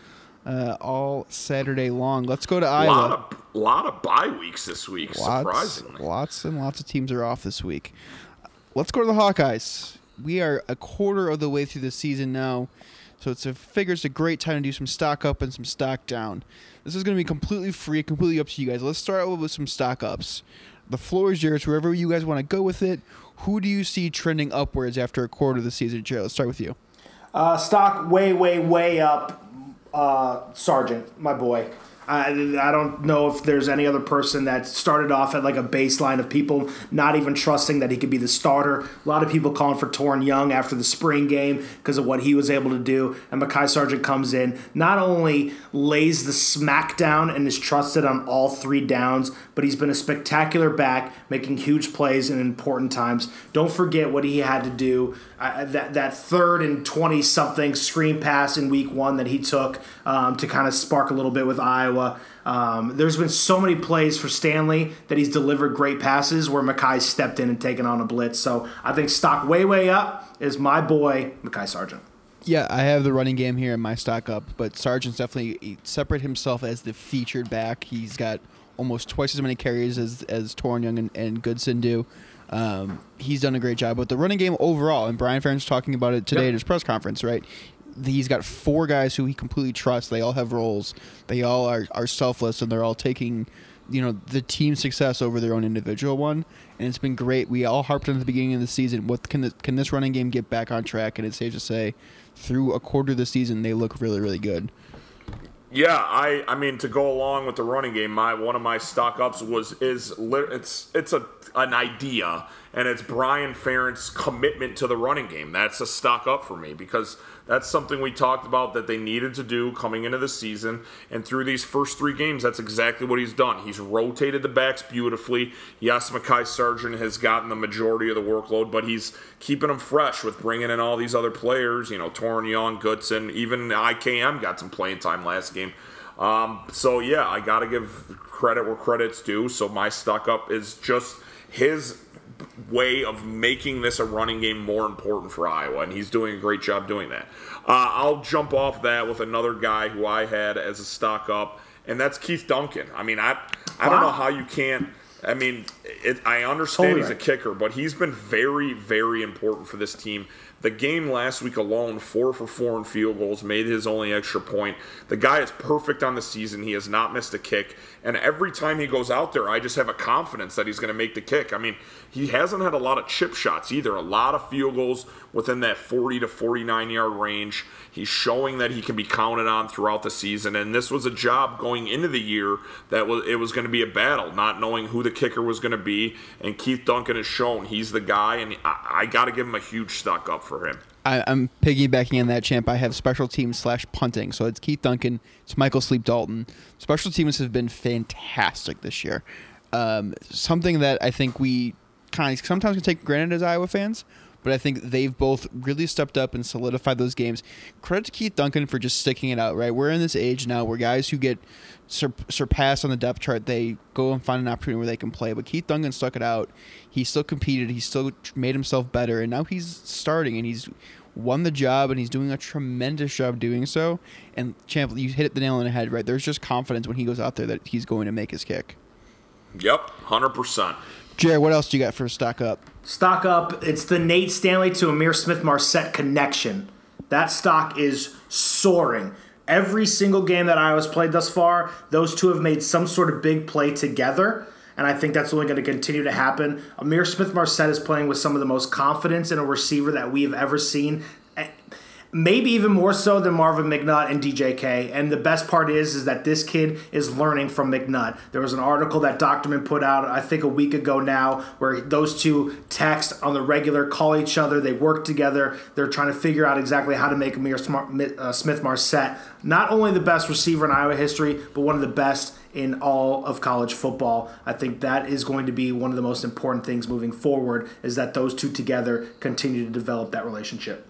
uh, all Saturday long. Let's go to Iowa. A lot of, lot of bye weeks this week, lots, surprisingly. Lots and lots of teams are off this week. Let's go to the Hawkeyes. We are a quarter of the way through the season now, so it's a figure it's a great time to do some stock up and some stock down. This is going to be completely free, completely up to you guys. Let's start out with some stock ups. The floor is yours. Wherever you guys want to go with it. Who do you see trending upwards after a quarter of the season, Jared? Let's start with you. Uh, stock way, way, way up. Uh, Sargent, my boy. I, I don't know if there's any other person that started off at like a baseline of people not even trusting that he could be the starter. A lot of people calling for Toren Young after the spring game because of what he was able to do. And Mekhi Sargent comes in, not only lays the smackdown and is trusted on all three downs, but he's been a spectacular back, making huge plays in important times. Don't forget what he had to do. Uh, that that third and twenty something screen pass in week one that he took um, to kind of spark a little bit with Iowa. Um, there's been so many plays for Stanley that he's delivered great passes where Mekhi stepped in and taken on a blitz. So I think stock way way up is my boy Mekhi Sargent. Yeah, I have the running game here in my stock up, but Sargent's definitely separate himself as the featured back. He's got almost twice as many carries as as Toren Young and, and Goodson do. Um, he's done a great job. But the running game overall, and Brian Ferentz talking about it today Yep. at his press conference, right? He's got four guys who he completely trusts. They all have roles. They all are, are selfless, and they're all taking, you know, the team success over their own individual one. And it's been great. We all harped on the beginning of the season. What can the, can this running game get back on track? And it's safe to say, through a quarter of the season, they look really, really good. Yeah, I I mean to go along with the running game, my one of my stock ups was is it's it's a an idea and it's Brian Ferentz' commitment to the running game. That's a stock up for me because that's something we talked about that they needed to do coming into the season and through these first 3 games that's exactly what he's done. He's rotated the backs beautifully. Yes, Mekhi Sargent has gotten the majority of the workload, but he's keeping them fresh with bringing in all these other players, you know, Toren Young, Goodson, even IKM got some playing time last game. Um, so yeah, I got to give credit where credit's due. So my stock up is just his way of making this a running game more important for Iowa, and he's doing a great job doing that. Uh, I'll jump off that with another guy who I had as a stock up, and that's Keith Duncan. I mean, I I don't know how you can't. I mean, it, I understand Totally he's a kicker, but he's been very, very important for this team. The game last week alone, four for four in field goals, made his only extra point. The guy is perfect on the season. He has not missed a kick. And every time he goes out there, I just have a confidence that he's going to make the kick. I mean, he hasn't had a lot of chip shots either. A lot of field goals within that 40 to 49 yard range. He's showing that he can be counted on throughout the season. And this was a job going into the year that was it was going to be a battle, not knowing who the kicker was going to be. And Keith Duncan has shown he's the guy, and I, I got to give him a huge stock up for him. I, I'm piggybacking on that, champ. I have special teams slash punting. So it's Keith Duncan, it's Michael Sleep Dalton. Special teams have been fantastic this year. Um, something that I think we kind of sometimes can take granted as Iowa fans, but I think they've both really stepped up and solidified those games. Credit to Keith Duncan for just sticking it out. Right, we're in this age now where guys who get sur- surpassed on the depth chart, they go and find an opportunity where they can play. But Keith Duncan stuck it out. He still competed. He still made himself better, and now he's starting and he's won the job and he's doing a tremendous job doing so. And champ, you hit the nail on the head. Right, there's just confidence when he goes out there that he's going to make his kick. Yep, hundred percent. Jared, what else do you got for stock up? Stock up. It's the Nate Stanley to Ihmir Smith Marsette connection that stock is soaring. Every single game that Iowa's played thus far, those two have made some sort of big play together. And I think that's only going to continue to happen. Ihmir Smith Marsette is playing with some of the most confidence in a receiver that we have ever seen maybe even more so than Marvin McNutt and DJK. And the best part is, is that this kid is learning from McNutt. There was an article that Dochterman put out, I think a week ago now, where those two text on the regular, call each other, they work together. They're trying to figure out exactly how to make Ihmir uh, Smith Marsette not only the best receiver in Iowa history, but one of the best in all of college football. I think that is going to be one of the most important things moving forward is that those two together continue to develop that relationship.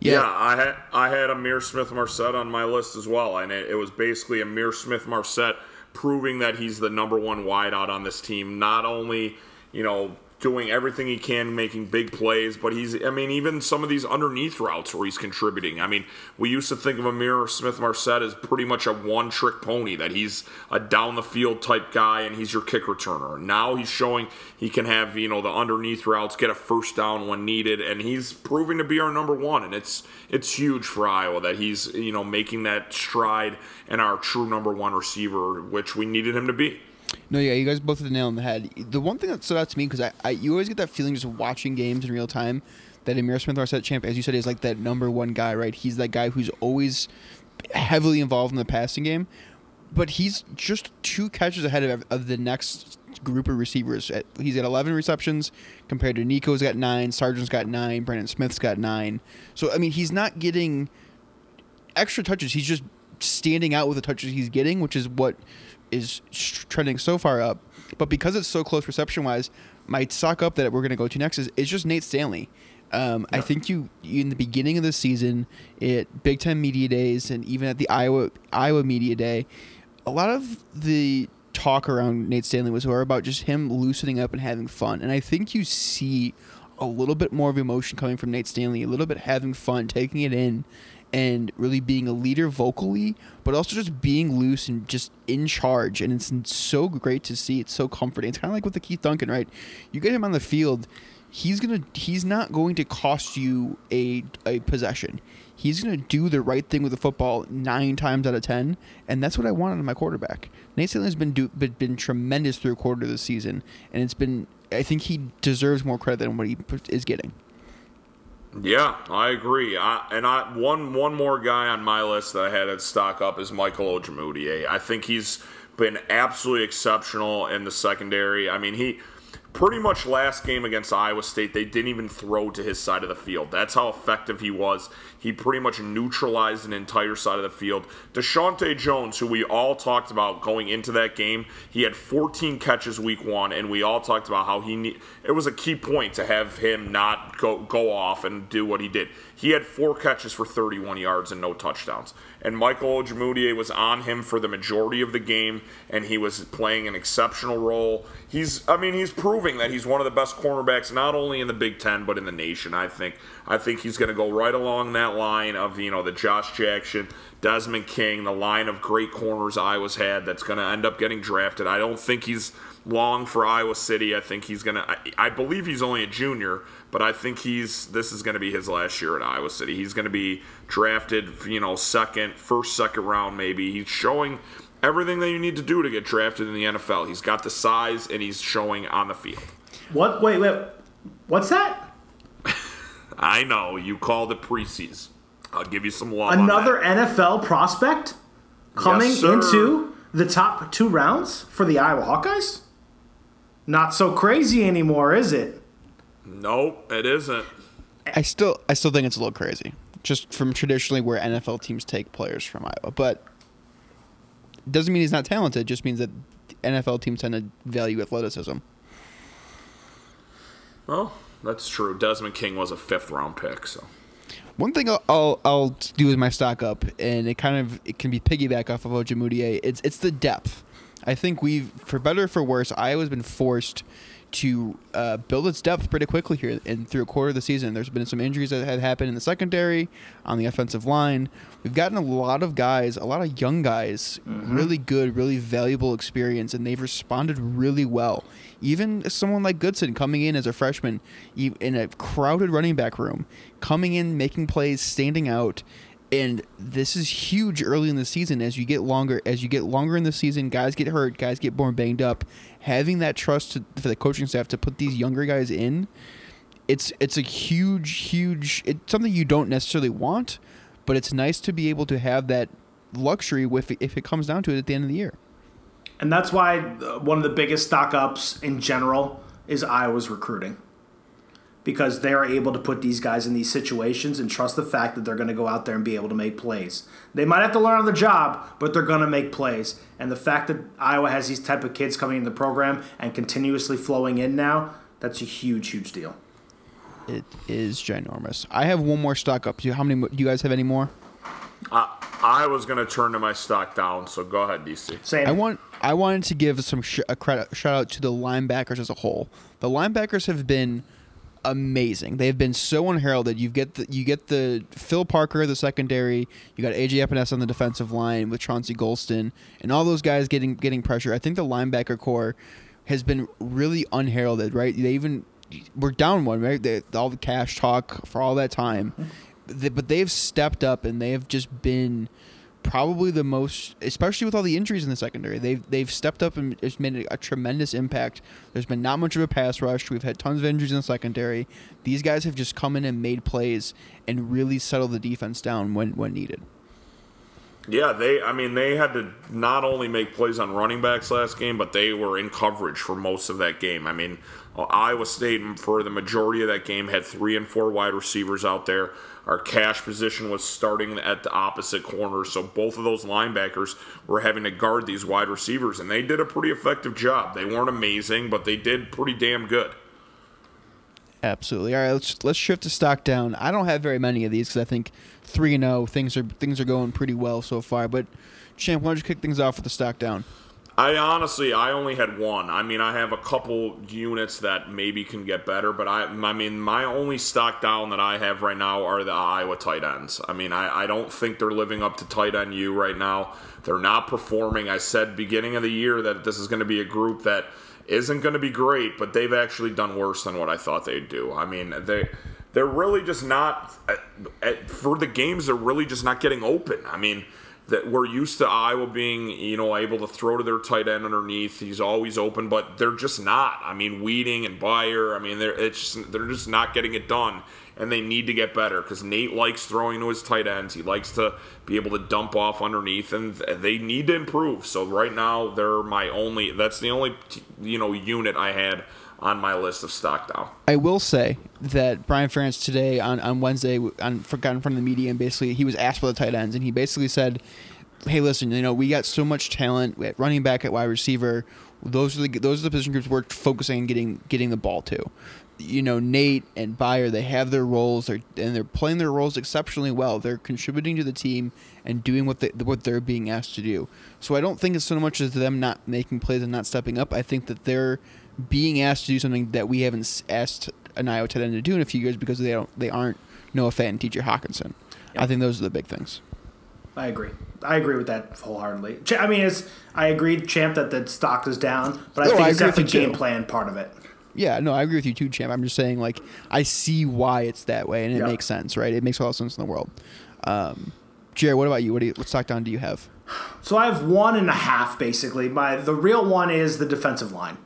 Yeah. yeah, I had I had Ihmir Smith Marsette on my list as well, and it, it was basically Ihmir Smith Marsette proving that he's the number one wideout on this team. Not only you know doing everything he can, making big plays. But he's, I mean, even some of these underneath routes where he's contributing. I mean, we used to think of Ihmir Smith Marsette as pretty much a one trick pony, that he's a down the field type guy and he's your kick returner. Now he's showing he can have, you know, the underneath routes, get a first down when needed, and he's proving to be our number one. And it's, it's huge for Iowa that he's, you know, making that stride and our true number one receiver, which we needed him to be. No, yeah, you guys both hit the nail on the head. The one thing that stood out to me because I, I, you always get that feeling just watching games in real time that Ihmir Smith Marsette Champ, as you said, is like that number one guy, right? He's that guy who's always heavily involved in the passing game, but he's just two catches ahead of, of the next group of receivers. He's got 11 receptions compared to Nico's got nine, Sargent's got nine, Brandon Smith's got nine. So I mean, he's not getting extra touches. He's just standing out with the touches he's getting, which is what is trending so far up. But because it's so close reception wise, my stock up that we're going to go to next is, is just Nate Stanley. Um, I think you, you, in the beginning of the season, at Big Ten media days, and even at the Iowa Iowa media day, a lot of the talk around Nate Stanley was more about just him loosening up and having fun. And I think you see a little bit more of emotion coming from Nate Stanley, a little bit having fun, taking it in, and really being a leader vocally, but also just being loose and just in charge. And it's so great to see. It's so comforting. It's kind of like with the Keith Duncan, right? You get him on the field, he's gonna he's not going to cost you a a possession. He's gonna do the right thing with the football nine times out of ten, and that's what I wanted in my quarterback. Nate Stanley has been do, been, been tremendous through a quarter of the season, and it's been I think he deserves more credit than what he is getting. Yeah, I agree. I, and I one one more guy on my list that I had at stock up is Michael Ojemudia. I think he's been absolutely exceptional in the secondary. I mean, he pretty much last game against Iowa State, they didn't even throw to his side of the field. That's how effective he was. He pretty much neutralized an entire side of the field. Deshaunte Jones, who we all talked about going into that game, he had 14 catches week one, and we all talked about how he need, it was a key point to have him not go go off and do what he did. He had four catches for 31 yards and no touchdowns. And Michael Ojemudia was on him for the majority of the game, and he was playing an exceptional role. He's, I mean, he's proving that he's one of the best cornerbacks, not only in the Big Ten but in the nation. I think. I think he's going to go right along that line of you know the Josh Jackson, Desmond King, the line of great corners Iowa's had. That's going to end up getting drafted. I don't think he's long for Iowa City. I think he's going to. I believe he's only a junior but I think he's this is going to be his last year at Iowa City. He's going to be drafted, you know, second, first, second round maybe. He's showing everything that you need to do to get drafted in the NFL. He's got the size and he's showing on the field. What? Wait, wait. What's that? I know you called it preseason. I'll give you some love. Another NFL prospect coming yes, into the top two rounds for the Iowa Hawkeyes. Not so crazy anymore, is it? Nope, it isn't. I still I still think it's a little crazy. Just from traditionally where NFL teams take players from Iowa. But doesn't mean he's not talented, just means that NFL teams tend to value athleticism. Well, that's true. Desmond King was a fifth round pick, so one thing I'll, I'll, I'll do with my stock up, and it kind of it can be piggyback off of Ojemudia. It's it's the depth. I think we've, for better or for worse, Iowa's been forced to uh, build its depth pretty quickly here and through a quarter of the season. There's been some injuries that had happened in the secondary, on the offensive line. We've gotten a lot of guys, a lot of young guys, really good, really valuable experience, and they've responded really well. Even someone like Goodson coming in as a freshman in a crowded running back room, coming in, making plays, standing out. And this is huge early in the season as you get longer as you get longer in the season, guys get hurt, guys get more banged up. Having that trust to, for the coaching staff to put these younger guys in, it's it's a huge, huge. It's something you don't necessarily want, but it's nice to be able to have that luxury with if it comes down to it at the end of the year. And that's why uh, one of the biggest stock ups in general is Iowa's recruiting. Because they're able to put these guys in these situations and trust the fact that they're going to go out there and be able to make plays. They might have to learn on the job, but they're going to make plays. And the fact that Iowa has these type of kids coming in the program and continuously flowing in now, that's a huge, huge deal. It is ginormous. I have one more stock up. Do you, how many? Do you guys have any more? I, I was going to turn to my stock down, so go ahead, DC. Same. I want I wanted to give some sh- a credit shout out to the linebackers as a whole. The linebackers have been amazing. They've been so unheralded. You get the you get the Phil Parker, the secondary. You got AJ Epenesa on the defensive line with Chauncey Golston, and all those guys getting getting pressure. I think the linebacker core has been really unheralded. Right? They even were down one. Right? They, all the cash talk for all that time, mm-hmm. They- but they've stepped up and they have just been probably the most, especially with all the injuries in the secondary. They've they've stepped up and it's made a, tremendous impact. There's been not much of a pass rush. We've had tons of injuries in the secondary. These guys have just come in and made plays and really settled the defense down when when needed. Yeah, they. I mean, they had to not only make plays on running backs last game, but they were in coverage for most of that game. I mean, Iowa State for the majority of that game had three and four wide receivers out there. Our cash position was starting at the opposite corner, so both of those linebackers were having to guard these wide receivers, and they did a pretty effective job. They weren't amazing, but they did pretty damn good. Absolutely. All right, let's let's shift the stock down. I don't have very many of these because I think three and zero things are things are going pretty well so far. But champ, why don't you kick things off with the stock down? I honestly, I only had one. I mean, I have a couple units that maybe can get better, but I, I mean, my only stock down that I have right now are the Iowa tight ends. I mean, I, I don't think they're living up to tight end U right now. They're not performing. I said beginning of the year that this is going to be a group that isn't going to be great, but they've actually done worse than what I thought they'd do. I mean, they they're really just not uh, uh, for the games. They're really just not getting open. I mean that we're used to Iowa being, you know, able to throw to their tight end underneath. He's always open, but they're just not. I mean, Wieting and Beyer. I mean, they're it's just, they're just not getting it done, and they need to get better because Nate likes throwing to his tight ends. He likes to be able to dump off underneath, and they need to improve. So right now, they're my only. That's the only you know unit I had on my list of stock down. I will say that Brian Ferentz today on, on Wednesday on got in front of the media and basically he was asked about the tight ends and he basically said, "Hey, listen, you know we got so much talent at running back at wide receiver. Those are the those are the position groups we're focusing on getting getting the ball to. You know, Nate and Beyer, they have their roles, they're, and they're playing their roles exceptionally well. They're contributing to the team and doing what they, what they're being asked to do. So I don't think it's so much as them not making plays and not stepping up. I think that they're being asked to do something that we haven't asked an Iowa tight end to do in a few years because they don't they aren't Noah Fant and T.J. Hockenson. I think those are the big things. I agree. I agree with that wholeheartedly. Ch- I mean, it's I agree, champ, that the stock is down, but I No, think I it's definitely game too. plan part of it. Yeah, no, I agree with you too, champ. I'm just saying, like, I see why it's that way, and it Yeah. makes sense, right? It makes all the sense in the world. Um, Jared, what about you? What, do you, what stock down do you have? So I have one and a half basically. My the real one is the defensive line.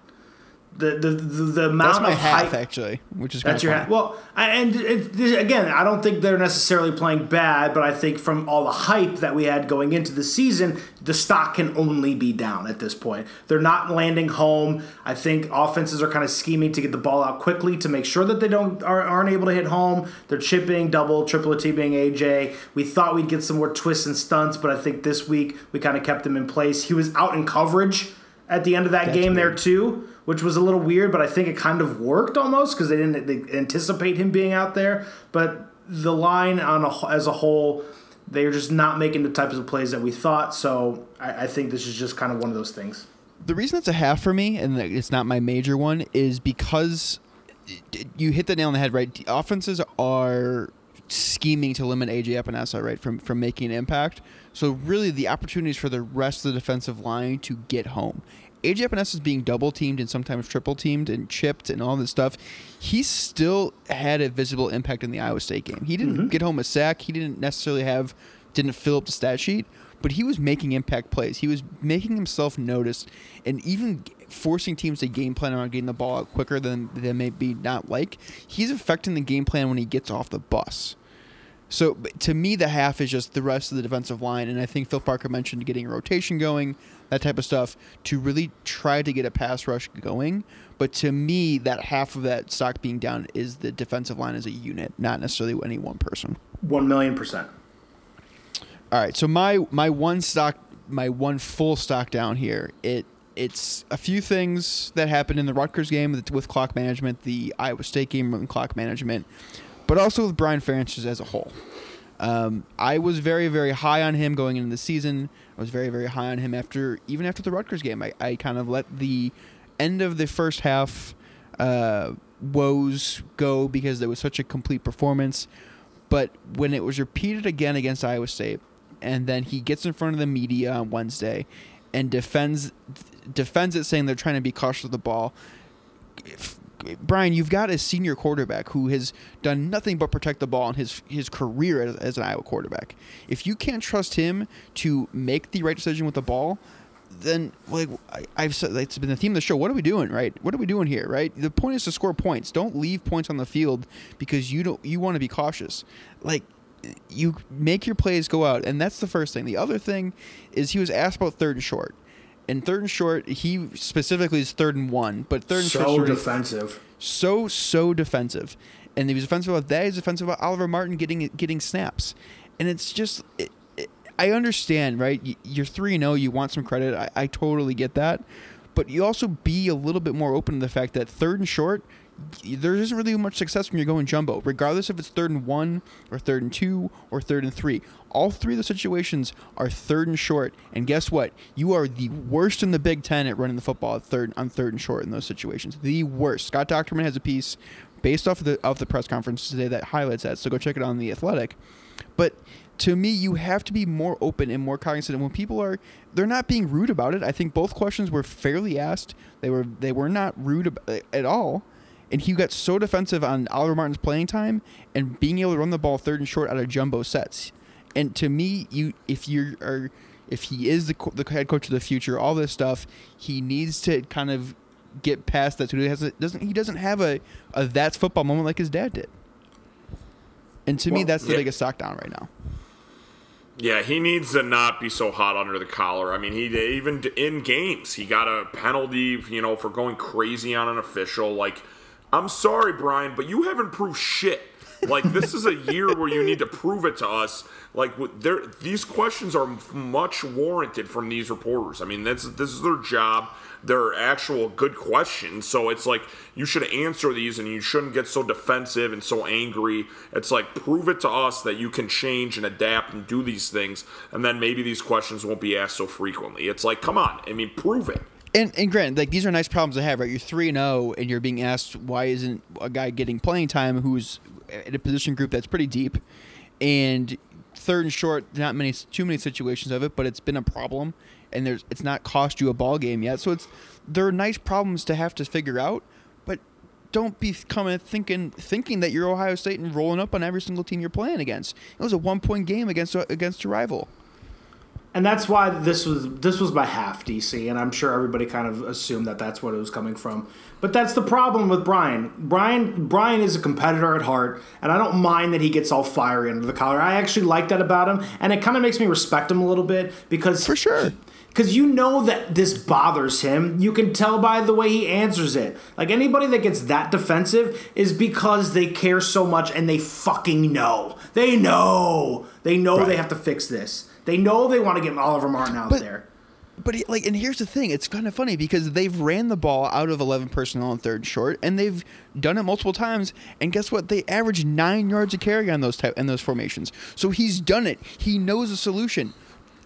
The the the, the amount That's my of half, hype. actually, which is That's your hat. Well, I- and it, it- again, I don't think they're necessarily playing bad, but I think from all the hype that we had going into the season, the stock can only be down at this point. They're not landing home. I think offenses are kind of scheming to get the ball out quickly to make sure that they don't are, aren't able to hit home. They're chipping, double, triple teaming AJ. We thought we'd get some more twists and stunts, but I think this week we kind of kept him in place. He was out in coverage at the end of that That's game there too, which was a little weird, but I think it kind of worked almost because they didn't they anticipate him being out there. But the line on a, as a whole, they're just not making the types of plays that we thought. So I, I think this is just kind of one of those things. The reason it's a half for me, and it's not my major one, is because you hit the nail on the head. Right, the offenses are scheming to limit AJ Epenesa, right, from from making an impact. So really, the opportunities for the rest of the defensive line to get home. AJ Epenesa is being double teamed and sometimes triple teamed and chipped and all this stuff. He still had a visible impact in the Iowa State game. He didn't mm-hmm. get home a sack. He didn't necessarily have, didn't fill up the stat sheet, but he was making impact plays. He was making himself noticed and even forcing teams to game plan around getting the ball out quicker than they may be not like. He's affecting the game plan when he gets off the bus. So to me, the half is just the rest of the defensive line, and I think Phil Parker mentioned getting a rotation going, that type of stuff, to really try to get a pass rush going. But to me, that half of that stock being down is the defensive line as a unit, not necessarily any one person. One million percent. All right, so my my one stock, my one full stock down here. It it's a few things that happened in the Rutgers game with, with clock management, the Iowa State game with clock management, but also with Brian Ferentz as a whole. Um, I was very very high on him going into the season. I was very very high on him after even after the Rutgers game. I, I kind of let the end of the first half uh, woes go because there was such a complete performance. But when it was repeated again against Iowa State, and then he gets in front of the media on Wednesday and defends defends it, saying they're trying to be cautious of the ball. Brian, you've got a senior quarterback who has done nothing but protect the ball in his his career as, as an Iowa quarterback. If you can't trust him to make the right decision with the ball, then like I, I've said, it's been the theme of the show. What are we doing, right? What are we doing here, right? The point is to score points. Don't leave points on the field because you don't you want to be cautious. Like you make your plays go out, and that's the first thing. The other thing is he was asked about third and short. And third and short, he specifically is third and one, but third and So short, So defensive. so so defensive, and he was offensive about that. He's offensive about Oliver Martin getting getting snaps, and it's just. It, it, I understand, right? You're three and zero. You want some credit. I, I totally get that, but you also be a little bit more open to the fact that third and short, there isn't really much success when you're going jumbo, regardless if it's third and one or third and two or third and three. All three of the situations are third and short, and guess what? You are the worst in the Big Ten at running the football third on third and short in those situations. The worst. Scott Dochterman has a piece based off of the of the press conference today that highlights that. So go check it on the Athletic. But to me, you have to be more open and more cognizant. And when people are, they're not being rude about it. I think both questions were fairly asked. They were they were not rude at all. And he got so defensive on Oliver Martin's playing time and being able to run the ball third and short out of jumbo sets. And to me, you if you are if he is the co- the head coach of the future, all this stuff, he needs to kind of get past that. So he has a, doesn't he doesn't have a, a that's football moment like his dad did. And to me, that's the yeah. biggest stock down right now. Yeah, he needs to not be so hot under the collar. I mean, he even in games he got a penalty, you know, for going crazy on an official. Like, I'm sorry, Brian, but you haven't proved shit. Like, this is a year where you need to prove it to us. Like, there, these questions are much warranted from these reporters. I mean, that's this is their job. They're actual good questions. So it's like you should answer these, and you shouldn't get so defensive and so angry. It's like prove it to us that you can change and adapt and do these things, and then maybe these questions won't be asked so frequently. It's like, come on, I mean, prove it. And and granted, like these are nice problems to have, right? You're three and zero, and you're being asked why isn't a guy getting playing time who's in a position group that's pretty deep, and third and short, not many, too many situations of it, but it's been a problem, and there's it's not cost you a ball game yet. So it's there are nice problems to have to figure out, but don't be coming thinking thinking that you're Ohio State and rolling up on every single team you're playing against. It was a one point game against against a rival. And that's why this was this was my half DC, and I'm sure everybody kind of assumed that that's what it was coming from. But that's the problem with Brian. Brian Brian is a competitor at heart, and I don't mind that he gets all fiery under the collar. I actually like that about him, and it kind of makes me respect him a little bit because For sure. because you know that this bothers him. You can tell by the way he answers it. Like anybody that gets that defensive is because they care so much and they fucking know. They know. They know they have to fix this. They know they want to get Oliver Martin out But- there. But it- like, and here's the thing: it's kind of funny because they've ran the ball out of 11 personnel on third and short, and they've done it multiple times. And guess what? They average nine yards a carry on those type in those formations. So he's done it. He knows the solution.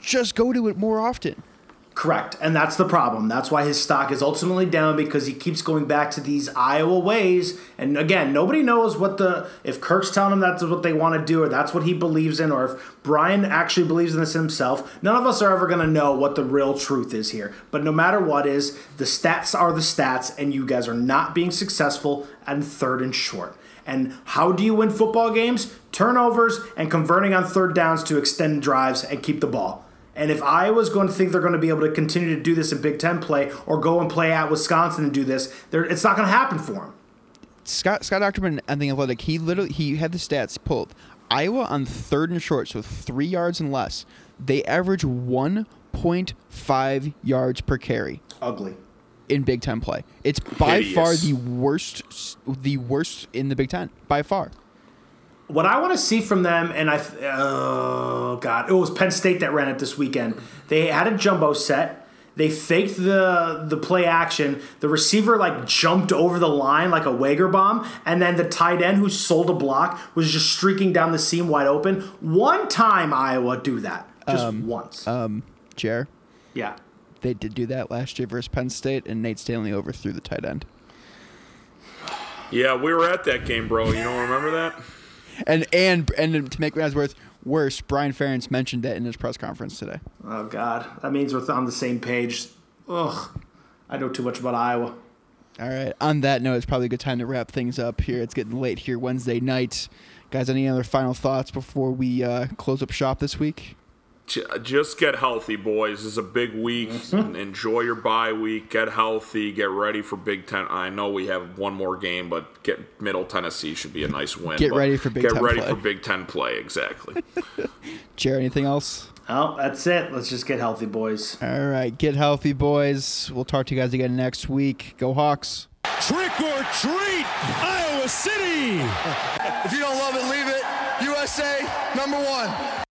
Just go to it more often. Correct. And that's the problem. That's why his stock is ultimately down because he keeps going back to these Iowa ways. And again, nobody knows what the if Kirk's telling him that's what they want to do or that's what he believes in or if Brian actually believes in this himself. None of us are ever going to know what the real truth is here. But no matter what is, the stats are the stats and you guys are not being successful and third and short. And how do you win football games? Turnovers and converting on third downs to extend drives and keep the ball. And if Iowa's going to think they're going to be able to continue to do this in Big Ten play or go and play at Wisconsin and do this, it's not going to happen for them. Scott Scott Dochterman and the Athletic, he literally he had the stats pulled. Iowa on third and short, so three yards and less, they average one point five yards per carry. Ugly. In Big Ten play, it's by Hideous. far the worst, the worst in the Big Ten by far. What I want to see from them, and I, oh god, it was Penn State that ran it this weekend. They had a jumbo set. They faked the the play action. The receiver like jumped over the line like a Wager bomb, and then the tight end who sold a block was just streaking down the seam wide open. One time Iowa do that, just once. Um, Jer, yeah, they did do that last year versus Penn State, and Nate Stanley overthrew the tight end. Yeah, we were at that game, bro. You don't remember that? And and and to make matters worse, worse, Brian Ferentz mentioned that in his press conference today. Oh God, that means we're on the same page. Ugh, I know too much about Iowa. All right. On that note, it's probably a good time to wrap things up here. It's getting late here Wednesday night. Guys, any other final thoughts before we uh, close up shop this week? J- Just get healthy, boys. This is a big week. Enjoy your bye week. Get healthy. Get ready for Big Ten. I know we have one more game, but get Middle Tennessee should be a nice win. Get ready for Big get Ten ready play. for Big Ten play. Exactly. Jer, anything else? Oh, that's it. Let's just get healthy, boys. All right. Get healthy, boys. We'll talk to you guys again next week. Go Hawks. Trick or treat, Iowa City. If you don't love it, leave it. USA, number one.